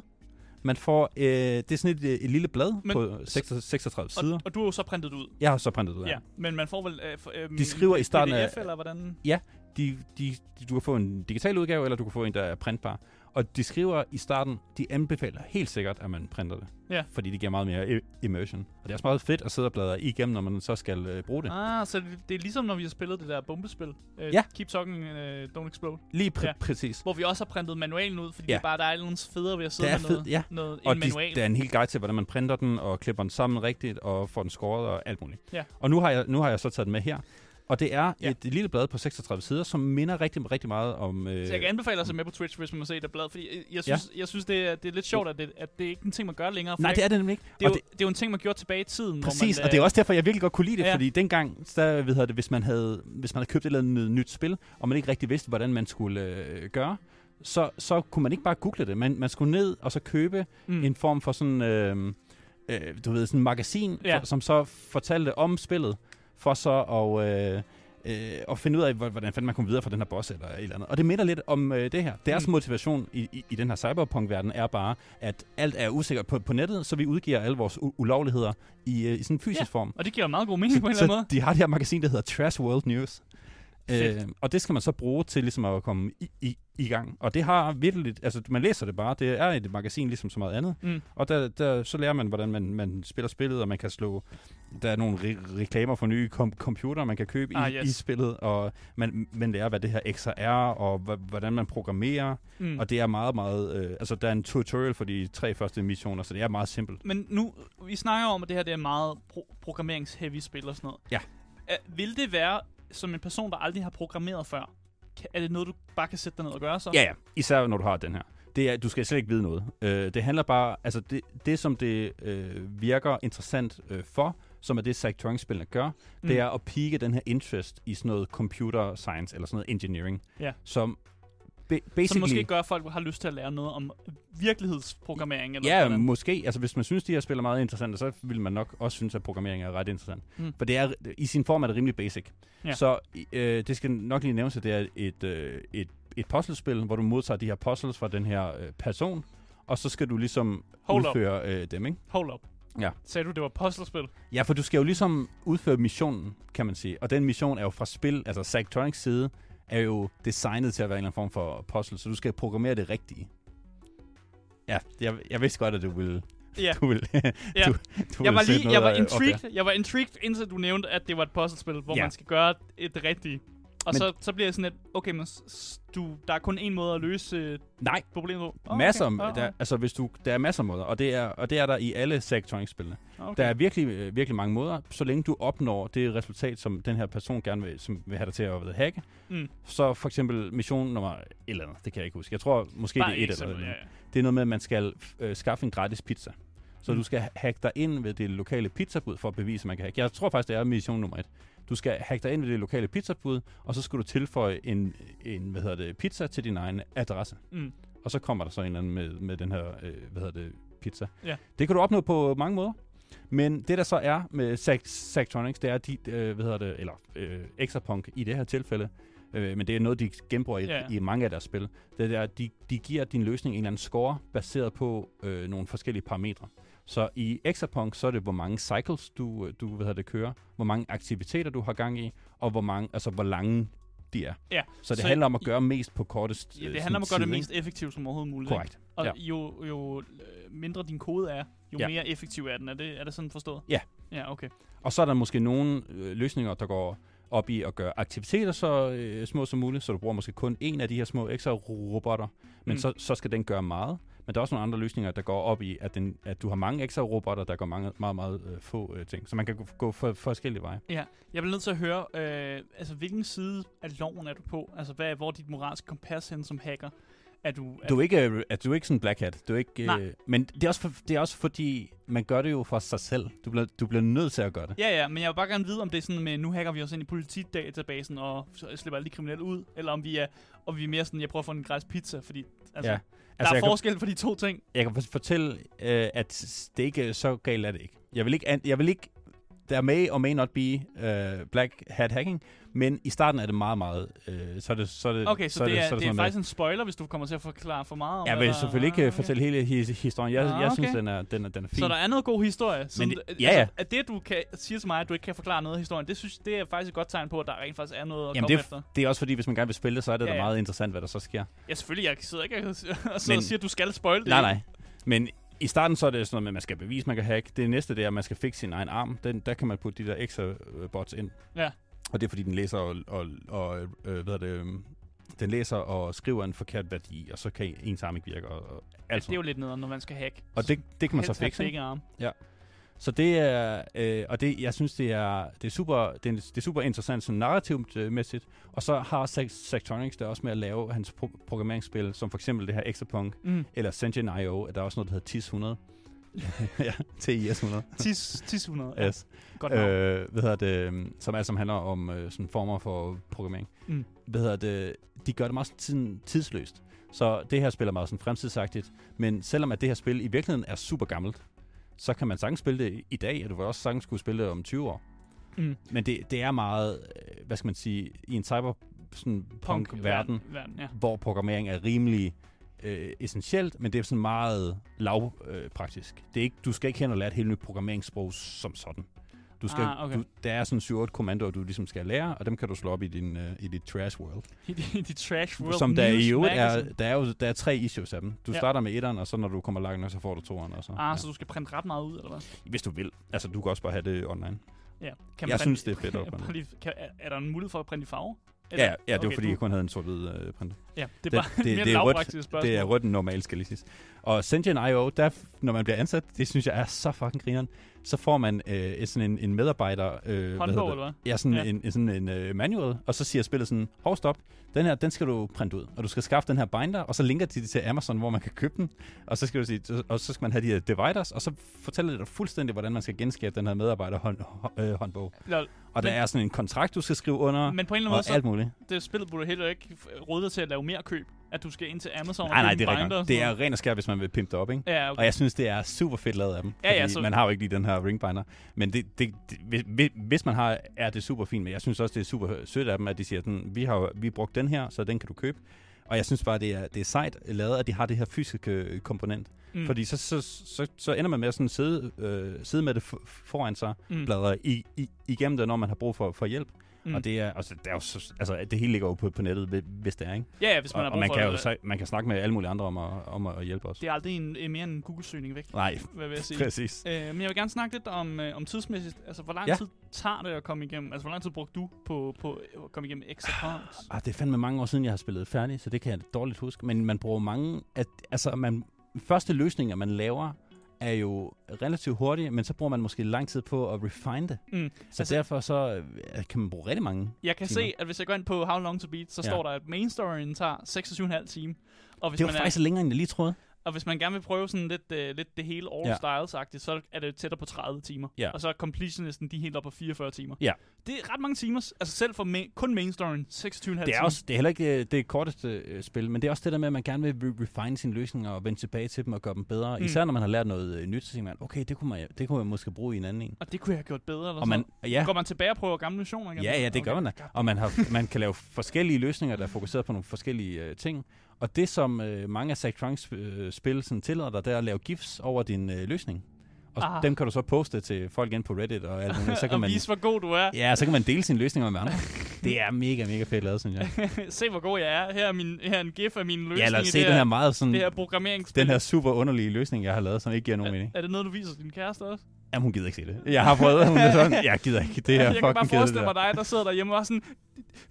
Speaker 2: Man får, øh, det er sådan et, et lille blad
Speaker 1: Men-
Speaker 2: på 36, 36 sider.
Speaker 1: Og, og du har jo så printet det ud.
Speaker 2: Jeg har så printet det ud
Speaker 1: Ja.
Speaker 2: af.
Speaker 1: ja. Men man får vel... Øh, for, øh,
Speaker 2: De skriver i starten af-
Speaker 1: PDF, eller hvordan?
Speaker 2: De, de, de, du kan få en digital udgave, eller du kan få en, der er printbar. Og de skriver i starten, de anbefaler helt sikkert, at man printer det.
Speaker 1: Ja.
Speaker 2: Fordi det giver meget mere i- immersion. Og det er også meget fedt at sidde og bladre igennem, når man så skal øh, bruge det.
Speaker 1: Ah, så det, det er ligesom, når vi har spillet det der bombespil. Uh,
Speaker 2: Ja.
Speaker 1: Keep Talking, uh, Don't Explode.
Speaker 2: Lige pr-
Speaker 1: Ja.
Speaker 2: præcis.
Speaker 1: Hvor vi også har printet manualen ud, fordi
Speaker 2: Ja.
Speaker 1: det er bare, der er noget federe ved at sidde
Speaker 2: Det er
Speaker 1: med
Speaker 2: fed,
Speaker 1: noget,
Speaker 2: ja.
Speaker 1: noget
Speaker 2: Og
Speaker 1: en
Speaker 2: de,
Speaker 1: manual.
Speaker 2: der er en hel guide til, hvordan man printer den, og klipper den sammen rigtigt, og får den skåret og alt muligt.
Speaker 1: Ja.
Speaker 2: Og nu har, jeg, nu har jeg så taget den med her. Og det er
Speaker 1: Ja.
Speaker 2: et lille blad på 36 sider, som minder rigtig, rigtig meget om... Øh,
Speaker 1: Så jeg kan anbefale at se med på Twitch, hvis man må se det blad, fordi jeg- synes, ja. jeg synes det, er, det er lidt sjovt, at det, at det er ikke en ting, man gør længere.
Speaker 2: Nej, det er det nemlig ikke.
Speaker 1: det, er
Speaker 2: Og
Speaker 1: jo, det, er jo en ting, man gjorde tilbage i tiden.
Speaker 2: Præcis,
Speaker 1: hvor man,
Speaker 2: og det er også derfor, jeg virkelig godt kunne lide det,
Speaker 1: Ja.
Speaker 2: fordi dengang, der, ved jeg det, hvis man havde, hvis man havde købt et eller andet nyt spil, og man ikke rigtig vidste, hvordan man skulle øh, gøre, så, så kunne man ikke bare google det. Man, man skulle ned og så købe
Speaker 1: mm.
Speaker 2: en form for sådan, øh, øh, du ved, sådan en magasin,
Speaker 1: Ja.
Speaker 2: for, som så fortalte om spillet, for så at, øh, øh, at finde ud af, hvor- hvordan fanden man kommer videre fra den her boss eller et eller andet. Og det minder lidt om øh, det her. Deres
Speaker 1: Mm.
Speaker 2: motivation i, i, i den her cyberpunk-verden er bare, at alt er usikkert på, på nettet, så vi udgiver alle vores ulovligheder i, øh, i sådan en fysisk
Speaker 1: Ja.
Speaker 2: form.
Speaker 1: Og det giver meget god mening på en eller anden måde.
Speaker 2: Så de har det her magasin, der hedder Trash World News. Øh, og det skal man så bruge til ligesom at komme i, i, i gang. Og det har virkelig, altså man læser det bare, det er et magasin ligesom så meget andet.
Speaker 1: Mm.
Speaker 2: Og der, der, så lærer man, hvordan man, man spiller spillet, og man kan slå, der er nogle re- reklamer for nye kom- computer, man kan købe
Speaker 1: Ah,
Speaker 2: i,
Speaker 1: yes.
Speaker 2: i spillet, og man, man lærer, hvad det her XR er, og hva- hvordan man programmerer,
Speaker 1: Mm.
Speaker 2: og det er meget, meget, øh, altså der er en tutorial for de tre første missioner, så det er meget simpelt.
Speaker 1: Men nu, vi snakker om, at det her det er meget pro- programmeringsheavy spil og sådan noget.
Speaker 2: Ja.
Speaker 1: Er, vil det være, som en person, der aldrig har programmeret før, kan, er det noget, du bare kan sætte dig ned og gøre så?
Speaker 2: Ja, ja. Især når du har den her. Det er, du skal slet ikke vide noget. Øh, det handler bare, altså det, det som det øh, virker interessant øh, for, som er det Sectoring-spillene gør, mm. det er at pike den her interest i sådan noget computer science, eller sådan noget engineering,
Speaker 1: Ja.
Speaker 2: som basically...
Speaker 1: Som måske gør, at folk har lyst til at lære noget om virkelighedsprogrammering. Eller
Speaker 2: Ja,
Speaker 1: hvordan.
Speaker 2: måske. Altså, hvis man synes, de her spil er meget interessante, så vil man nok også synes, at programmering er ret interessant.
Speaker 1: Mm.
Speaker 2: For det er, i sin form er det rimelig basic.
Speaker 1: Ja.
Speaker 2: Så øh, det skal nok lige nævnes, at det er et, øh, et, et puzzlespil, hvor du modtager de her puzzles fra den her øh, person, og så skal du ligesom
Speaker 1: Hold up.
Speaker 2: udføre øh, dem, ikke?
Speaker 1: Hold up.
Speaker 2: Ja.
Speaker 1: Sagde du, det var puzzlespil?
Speaker 2: Ja, for du skal jo ligesom udføre missionen, kan man sige. Og den mission er jo fra spil, altså Sectronics side, er jo designet til at være en eller anden form for puzzle, så du skal programmere det rigtige. Ja, jeg, jeg vidste godt, at du ville...
Speaker 1: Ja.
Speaker 2: Du ville,
Speaker 1: Ja.
Speaker 2: du, du
Speaker 1: Jeg var, lige, jeg var intrigued, jeg var intrigued, indtil du nævnte, at det var et puzzlespil, hvor
Speaker 2: Ja.
Speaker 1: man skal gøre et det rigtige. Og
Speaker 2: Men-
Speaker 1: så, så bliver jeg sådan lidt, okay, men du, der er kun én måde at løse øh,
Speaker 2: Nej,
Speaker 1: problemet på.
Speaker 2: oh, masser.
Speaker 1: okay.
Speaker 2: Okay. Der, altså, hvis du, der er masser af måder, og det er, og det er der i alle Sectronics-spillene.
Speaker 1: okay.
Speaker 2: Der er virkelig, øh, virkelig mange måder. Så længe du opnår det resultat, som den her person gerne vil, som vil have dig til at hvad, hacke,
Speaker 1: Mm.
Speaker 2: så for eksempel mission nummer et eller andet, det kan jeg ikke huske. Jeg tror måske
Speaker 1: Bare
Speaker 2: det er et eller
Speaker 1: eksempel,
Speaker 2: andet.
Speaker 1: ja, ja.
Speaker 2: Det er noget med, at man skal øh, skaffe en gratis pizza. Så
Speaker 1: Mm.
Speaker 2: du skal hacke dig ind ved det lokale pizzabud for at bevise, at man kan hacke. Jeg tror faktisk, det er mission nummer et. Du skal hacke dig ind ved det lokale pizzabud, og så skal du tilføje en, en hvad hedder det, pizza til din egen adresse.
Speaker 1: Mm.
Speaker 2: Og så kommer der så en eller anden med, med den her øh, hvad hedder det, pizza.
Speaker 1: Ja.
Speaker 2: Det kan du opnå på mange måder. Men det der så er med Sac- Sectronics, det er de, øh, hvad hedder det, eller øh, Exapunk i det her tilfælde, øh, men det er noget, de genbruger i,
Speaker 1: Ja.
Speaker 2: i mange af deres spil. Det er, at de, de giver din løsning en eller anden score, baseret på øh, nogle forskellige parametre. Så i Exapunk, så er det, hvor mange cycles du, øh, du hvad hedder det, kører, hvor mange aktiviteter du har gang i, og hvor, mange, altså, hvor lange de er.
Speaker 1: Ja,
Speaker 2: Så det
Speaker 1: så
Speaker 2: handler om at
Speaker 1: i-
Speaker 2: gøre mest på kortest
Speaker 1: Ja,
Speaker 2: øh,
Speaker 1: det handler om at gøre det mest effektivt som overhovedet muligt.
Speaker 2: Korrekt.
Speaker 1: Og
Speaker 2: Ja.
Speaker 1: jo, jo øh, mindre din kode er, jo
Speaker 2: Ja.
Speaker 1: mere effektiv er den. Er det, er det sådan forstået?
Speaker 2: Ja.
Speaker 1: Ja, okay.
Speaker 2: Og så er der måske nogle øh, løsninger, der går op i at gøre aktiviteter så øh, små som muligt, så du bruger måske kun en af de her små ekstra robotter, men
Speaker 1: mm.
Speaker 2: så, så skal den gøre meget. Men der er også nogle andre løsninger, der går op i, at, den, at du har mange ekstra robotter, der gør mange, meget, meget øh, få øh, ting. Så man kan gå, gå for, forskellige veje.
Speaker 1: Ja, jeg bliver nødt til at høre, øh, altså hvilken side af loven er du på? Altså, hvad, er- hvor er dit moralske kompas hen som hacker? Er du, er,
Speaker 2: Du er ikke, øh, at du er ikke sådan black hat. Du er ikke,
Speaker 1: Nej.
Speaker 2: øh, men det er, også for, det er også fordi, man gør det jo for sig selv. Du bliver, du bliver nødt til at gøre det.
Speaker 1: Ja, ja, men jeg vil bare gerne vide, om det er sådan med, nu hacker vi os ind i politidatabasen og slipper alle de kriminelle ud, eller om vi er, og vi er mere sådan, jeg prøver at få en gratis pizza, fordi altså,
Speaker 2: Ja.
Speaker 1: Der er
Speaker 2: jeg kan-
Speaker 1: forskel på de to ting.
Speaker 2: Jeg kan for- fortælle, øh, at det ikke så galt er det ikke. Jeg vil ikke, an- jeg vil ikke der may or may not be uh, black hat hacking, men i starten er det meget, meget, øh, så er det, så er det,
Speaker 1: Okay, så,
Speaker 2: så
Speaker 1: det, er,
Speaker 2: så
Speaker 1: det er
Speaker 2: sådan
Speaker 1: faktisk en spoiler, hvis du kommer til at forklare for meget om
Speaker 2: Jeg vil
Speaker 1: der-
Speaker 2: selvfølgelig ikke
Speaker 1: Ah,
Speaker 2: øh, fortælle hele his- historien. Jeg,
Speaker 1: Ah,
Speaker 2: jeg
Speaker 1: okay.
Speaker 2: synes, den er, den er, den er fin.
Speaker 1: Så der er noget god historie. Som,
Speaker 2: det-
Speaker 1: altså,
Speaker 2: ja, ja.
Speaker 1: At det, du kan, siger til mig, at du ikke kan forklare noget af historien, det, synes, det er faktisk et godt tegn på, at der rent faktisk er noget at
Speaker 2: Jamen,
Speaker 1: komme
Speaker 2: det,
Speaker 1: efter.
Speaker 2: er, det er også fordi, hvis man gerne vil spille det, så er det
Speaker 1: Ja,
Speaker 2: da ja.
Speaker 1: ja.
Speaker 2: meget interessant, hvad der så sker.
Speaker 1: Ja, selvfølgelig. Jeg sidder ikke og, og, sidder
Speaker 2: Men-
Speaker 1: og siger, at du skal spoil det.
Speaker 2: Nej, nej. Men i starten så er det sådan noget med, at man skal bevise, man kan hacke. Det næste det er, at man skal fikse sin egen arm. Den, der kan man putte de der ekstra øh, bots ind.
Speaker 1: Ja.
Speaker 2: Og det er fordi, den læser og, og, og øh, hvad er det, øh, den læser og skriver en forkert værdi, og så kan ens arm ikke virke. Og, og alt
Speaker 1: Det er jo lidt nederen, når man skal hacke.
Speaker 2: Og det, det kan man så fikse.
Speaker 1: begge arme.
Speaker 2: Så det er, øh, og det, jeg synes, det er, det er, super, det er, det er super interessant sådan narrativmæssigt. Og så har Sec- Sectronics det også med at lave hans pro- programmeringsspil, som for eksempel det her Exapunk,
Speaker 1: Mm.
Speaker 2: eller Sentient.io, der er også noget, der hedder TIS 100. ja, TIS 100.
Speaker 1: Tis, tis 100. Ja.
Speaker 2: Yes.
Speaker 1: Godt nok.
Speaker 2: Øh, hvad hedder det, øhm, som altså handler om øh, sådan former for programmering.
Speaker 1: Mm.
Speaker 2: Hvad hedder det, de gør det meget sådan tidsløst. Så det her spil er meget sådan fremtidsagtigt, men selvom at det her spil i virkeligheden er super gammelt, så kan man sagtens spille det i- dag, og du vil også sagtens kunne spille det om 20 år.
Speaker 1: Mm.
Speaker 2: Men det, det er meget, øh, hvad skal man sige, i en cyberpunk-verden,
Speaker 1: verden, ja.
Speaker 2: hvor programmering er rimelig øh, essentielt, men det er sådan meget lavpraktisk. Øh, praktisk. det er ikke, du skal ikke hen og lære et helt nyt programmeringssprog som sådan. Du skal,
Speaker 1: Ah, okay.
Speaker 2: du, der er sådan 7-8 kommandoer, du ligesom skal lære, og dem kan du slå op i, din, uh, i dit trash world.
Speaker 1: I de trash world
Speaker 2: Som der i øvrigt er, der er jo der er tre issues af dem. Du
Speaker 1: Ja.
Speaker 2: starter med etteren, og så når du kommer langt nok, så får du toeren. Og så,
Speaker 1: Ah,
Speaker 2: ja.
Speaker 1: så du skal printe ret meget ud, eller hvad?
Speaker 2: Hvis du vil. Altså, du kan også bare have det online.
Speaker 1: Ja. Kan
Speaker 2: Jeg
Speaker 1: printe-
Speaker 2: synes, det er fedt
Speaker 1: lige- kan, er, er der en mulighed for at printe i farve?
Speaker 2: Ja, ja, det var
Speaker 1: Okay,
Speaker 2: fordi,
Speaker 1: du-
Speaker 2: jeg kun havde en sort-hvid uh, printer.
Speaker 1: Ja, det er bare
Speaker 2: det-
Speaker 1: det, mere
Speaker 2: det er rødt.
Speaker 1: spørgsmål.
Speaker 2: Det er rødt normalt, skal lige siges. Og Sentient.io, der, når man bliver ansat, det synes jeg er så fucking grineren, så får man øh, sådan en, en medarbejder... Øh,
Speaker 1: Håndbog, eller hvad?
Speaker 2: Ja, sådan
Speaker 1: Ja.
Speaker 2: en, en, sådan en uh, manual, og så siger spillet sådan, hov stop, den her, den skal du printe ud, og du skal skaffe den her binder, og så linker de det til Amazon, hvor man kan købe den, og så skal du sige, og så skal man have de her dividers, og så fortæller det dig fuldstændig, hvordan man skal genskabe den her medarbejder hånd, øh, håndbog.
Speaker 1: Lol.
Speaker 2: Og der
Speaker 1: Men-
Speaker 2: er sådan en kontrakt, du skal skrive under,
Speaker 1: Men på en eller anden måde, så
Speaker 2: alt muligt.
Speaker 1: det spillet burde heller ikke råde dig til at lave mere køb. At du skal ind til Amazon
Speaker 2: Nej, nej,
Speaker 1: købe
Speaker 2: det er
Speaker 1: binder og
Speaker 2: Det er ren og skær, hvis man vil pimpe det op, ikke?
Speaker 1: Ja, okay.
Speaker 2: Og jeg synes, det er super fedt lavet af dem.
Speaker 1: Ja, ja, så-
Speaker 2: Man har jo ikke lige den her ringbinder. Men det, det, det, hvis- man har, er det super fint. Men jeg synes også, det er super sødt af dem, at de siger, sådan, vi har vi har brugt den her, så den kan du købe. Og jeg synes bare, det er, det er sejt lavet, at de har det her fysiske komponent.
Speaker 1: Mm.
Speaker 2: Fordi så, så, så, så ender man med at sådan sidde, øh, sidde med det foran sig,
Speaker 1: mm.
Speaker 2: bladre i, i, igennem det, når man har brug for, for hjælp.
Speaker 1: Mm.
Speaker 2: Og det er, altså, det er jo så, altså, det hele ligger jo på, på nettet, hvi- hvis det er, ikke?
Speaker 1: Ja, ja, hvis man
Speaker 2: og,
Speaker 1: har
Speaker 2: og
Speaker 1: brug
Speaker 2: man
Speaker 1: for
Speaker 2: kan jo
Speaker 1: det.
Speaker 2: så, man kan snakke med alle mulige andre om at, om at hjælpe os.
Speaker 1: Det er aldrig en, en mere en Google-søgning væk,
Speaker 2: Nej,
Speaker 1: hvad vil jeg sige.
Speaker 2: præcis.
Speaker 1: Øh, men jeg vil gerne snakke lidt om, øh, om tidsmæssigt. Altså, hvor lang
Speaker 2: Ja.
Speaker 1: tid tager det at komme igennem? Altså, hvor lang tid brugte du på, på at komme igennem X accounts?
Speaker 2: Ah, det er fandme mange år siden, jeg har spillet færdig, så det kan jeg dårligt huske. Men man bruger mange... At, altså, man, første løsninger, man laver, er jo relativt hurtige, men så bruger man måske lang tid på at refine det.
Speaker 1: Mm.
Speaker 2: Så
Speaker 1: Altså-
Speaker 2: derfor så øh, kan man bruge rigtig mange.
Speaker 1: Jeg kan
Speaker 2: timer.
Speaker 1: se, at hvis jeg går ind på How Long To Beat, så
Speaker 2: Ja.
Speaker 1: står der, at main storyen tager 26,5 timer. Og hvis,
Speaker 2: Det var
Speaker 1: man er,
Speaker 2: faktisk længere, end jeg lige troede.
Speaker 1: Og hvis man gerne vil prøve sådan lidt, uh, lidt det hele all
Speaker 2: Ja.
Speaker 1: styles-agtigt, så er det tættere på 30 timer.
Speaker 2: Ja.
Speaker 1: Og så er completionisten, de er helt op på 44 timer.
Speaker 2: Ja.
Speaker 1: Det er ret mange timer. Altså selv for ma- kun main storyen, 26,5
Speaker 2: Det er, også, det er heller ikke øh, det korteste øh, spil, men det er også det der med, at man gerne vil re- refine sine løsninger og vende tilbage til dem og gøre dem bedre.
Speaker 1: Mm.
Speaker 2: Især når man har lært noget øh, nyt, så tænker man, okay, det kunne, man, det kunne jeg måske bruge i en anden en.
Speaker 1: Og det kunne jeg have gjort bedre, eller
Speaker 2: Og man,
Speaker 1: noget.
Speaker 2: ja,
Speaker 1: Går man tilbage og prøver gamle missioner igen?
Speaker 2: Ja, ja, det gør man da. Og man, har, man kan lave forskellige løsninger, der er fokuseret på nogle forskellige øh, ting. Og det, som øh, mange af Zachtrons øh, spil sådan tillader dig, det er at lave gifs over din øh, løsning. Og
Speaker 1: Ah.
Speaker 2: ah. dem kan du så poste til folk ind på Reddit og alt muligt. Så kan
Speaker 1: og
Speaker 2: man,
Speaker 1: vise, hvor god du er.
Speaker 2: ja, så kan man dele sine løsninger med andre. det er mega, mega fedt lavet, synes jeg.
Speaker 1: Se, hvor god jeg er. Her er, min, her er en gif af min løsning
Speaker 2: Ja, lad os
Speaker 1: i
Speaker 2: se den her
Speaker 1: her,
Speaker 2: meget sådan,
Speaker 1: det her programmeringsspil.
Speaker 2: den her super underlige løsning, jeg har lavet, som ikke giver nogen
Speaker 1: er,
Speaker 2: mening.
Speaker 1: er det noget, du viser din kæreste også?
Speaker 2: Jamen, hun gider ikke se det. Jeg har prøvet, hun er sådan, jeg gider ikke. Det er
Speaker 1: jeg kan bare forestille mig dig, der sidder derhjemme og sådan,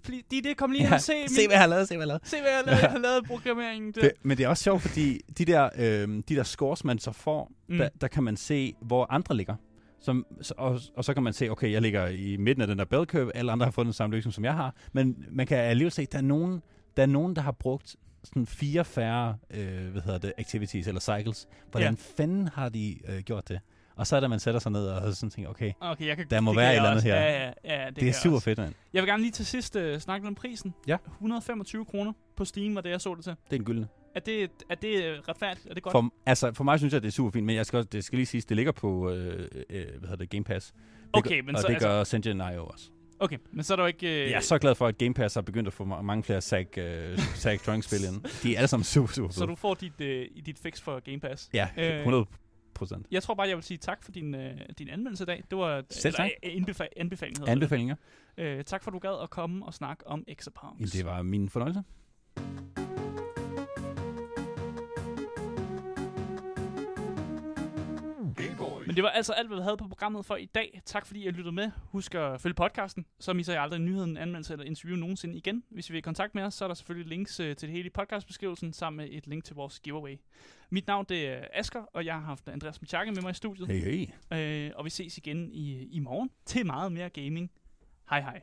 Speaker 1: "Fordi- de det, kom lige hen og se, min,
Speaker 2: se, hvad jeg har lavet, se, hvad jeg har lavet.
Speaker 1: se, hvad jeg har lavet, jeg har lavet programmeringen. Det.
Speaker 2: Det, men det er også sjovt, fordi de der, øh, de der scores, man så får,
Speaker 1: Mm.
Speaker 2: der, der kan man se, hvor andre ligger. Som, så- og, og så kan man se, okay, jeg ligger i midten af den der bell curve, alle andre har fået den samme løsning, som jeg har. Men man kan alligevel se, at der er nogen, der, er nogen, der har brugt sådan fire færre øh, hvad hedder det, activities eller cycles. Hvordan
Speaker 1: Ja.
Speaker 2: fanden har de øh, gjort det? Og så er det, man sætter sig ned og sådan tænker, okay,
Speaker 1: Okay, jeg kan,
Speaker 2: Der må
Speaker 1: det
Speaker 2: være et eller andet her.
Speaker 1: Ja, ja, ja, det,
Speaker 2: det, er super
Speaker 1: også.
Speaker 2: fedt, mand.
Speaker 1: Jeg vil gerne lige til sidst uh, snakke om prisen.
Speaker 2: Ja.
Speaker 1: 125 kroner på Steam var det, jeg så det til.
Speaker 2: Det er en gyldne.
Speaker 1: Er det, er det øh, retfærdigt? Er det godt?
Speaker 2: For, altså, for mig synes jeg, det er super fint, men jeg skal, også, det skal lige siges, det ligger på øh, øh, hvad hedder det, Game Pass. Det
Speaker 1: Okay,
Speaker 2: gør,
Speaker 1: men
Speaker 2: og
Speaker 1: så-
Speaker 2: det
Speaker 1: altså-
Speaker 2: gør Sentient IO også.
Speaker 1: Okay, men så er der jo ikke... Øh,
Speaker 2: Jeg er så glad for, at Game Pass har begyndt at få ma- mange flere Zach, uh, Zach spil ind. De er alle sammen super, super
Speaker 1: Så
Speaker 2: fede.
Speaker 1: du får dit, øh, dit fix for Game Pass.
Speaker 2: Ja,
Speaker 1: Øh,
Speaker 2: 100 procent.
Speaker 1: Jeg tror bare, jeg vil sige tak for din, øh, din anmeldelse i dag. Det var
Speaker 2: Selv tak.
Speaker 1: øh, indbefa- anbefaling.
Speaker 2: Anbefalinger?
Speaker 1: det. Øh, tak for, at du gad at komme og snakke om Exapounds.
Speaker 2: Det var min fornøjelse.
Speaker 1: Men det var altså alt, hvad vi havde på programmet for i dag. Tak fordi I lyttede med. Husk at følge podcasten, så misser jeg aldrig nyheden, anmeldelse eller interview nogensinde igen. Hvis I vil i kontakt med os, så er der selvfølgelig links øh, til det hele i podcastbeskrivelsen, sammen med et link til vores giveaway. Mit navn det er Asker, og jeg har haft Andreas Michakke med mig i studiet.
Speaker 2: Hey, hey.
Speaker 1: Øh, og vi ses igen i, i morgen til meget mere gaming. Hej hej.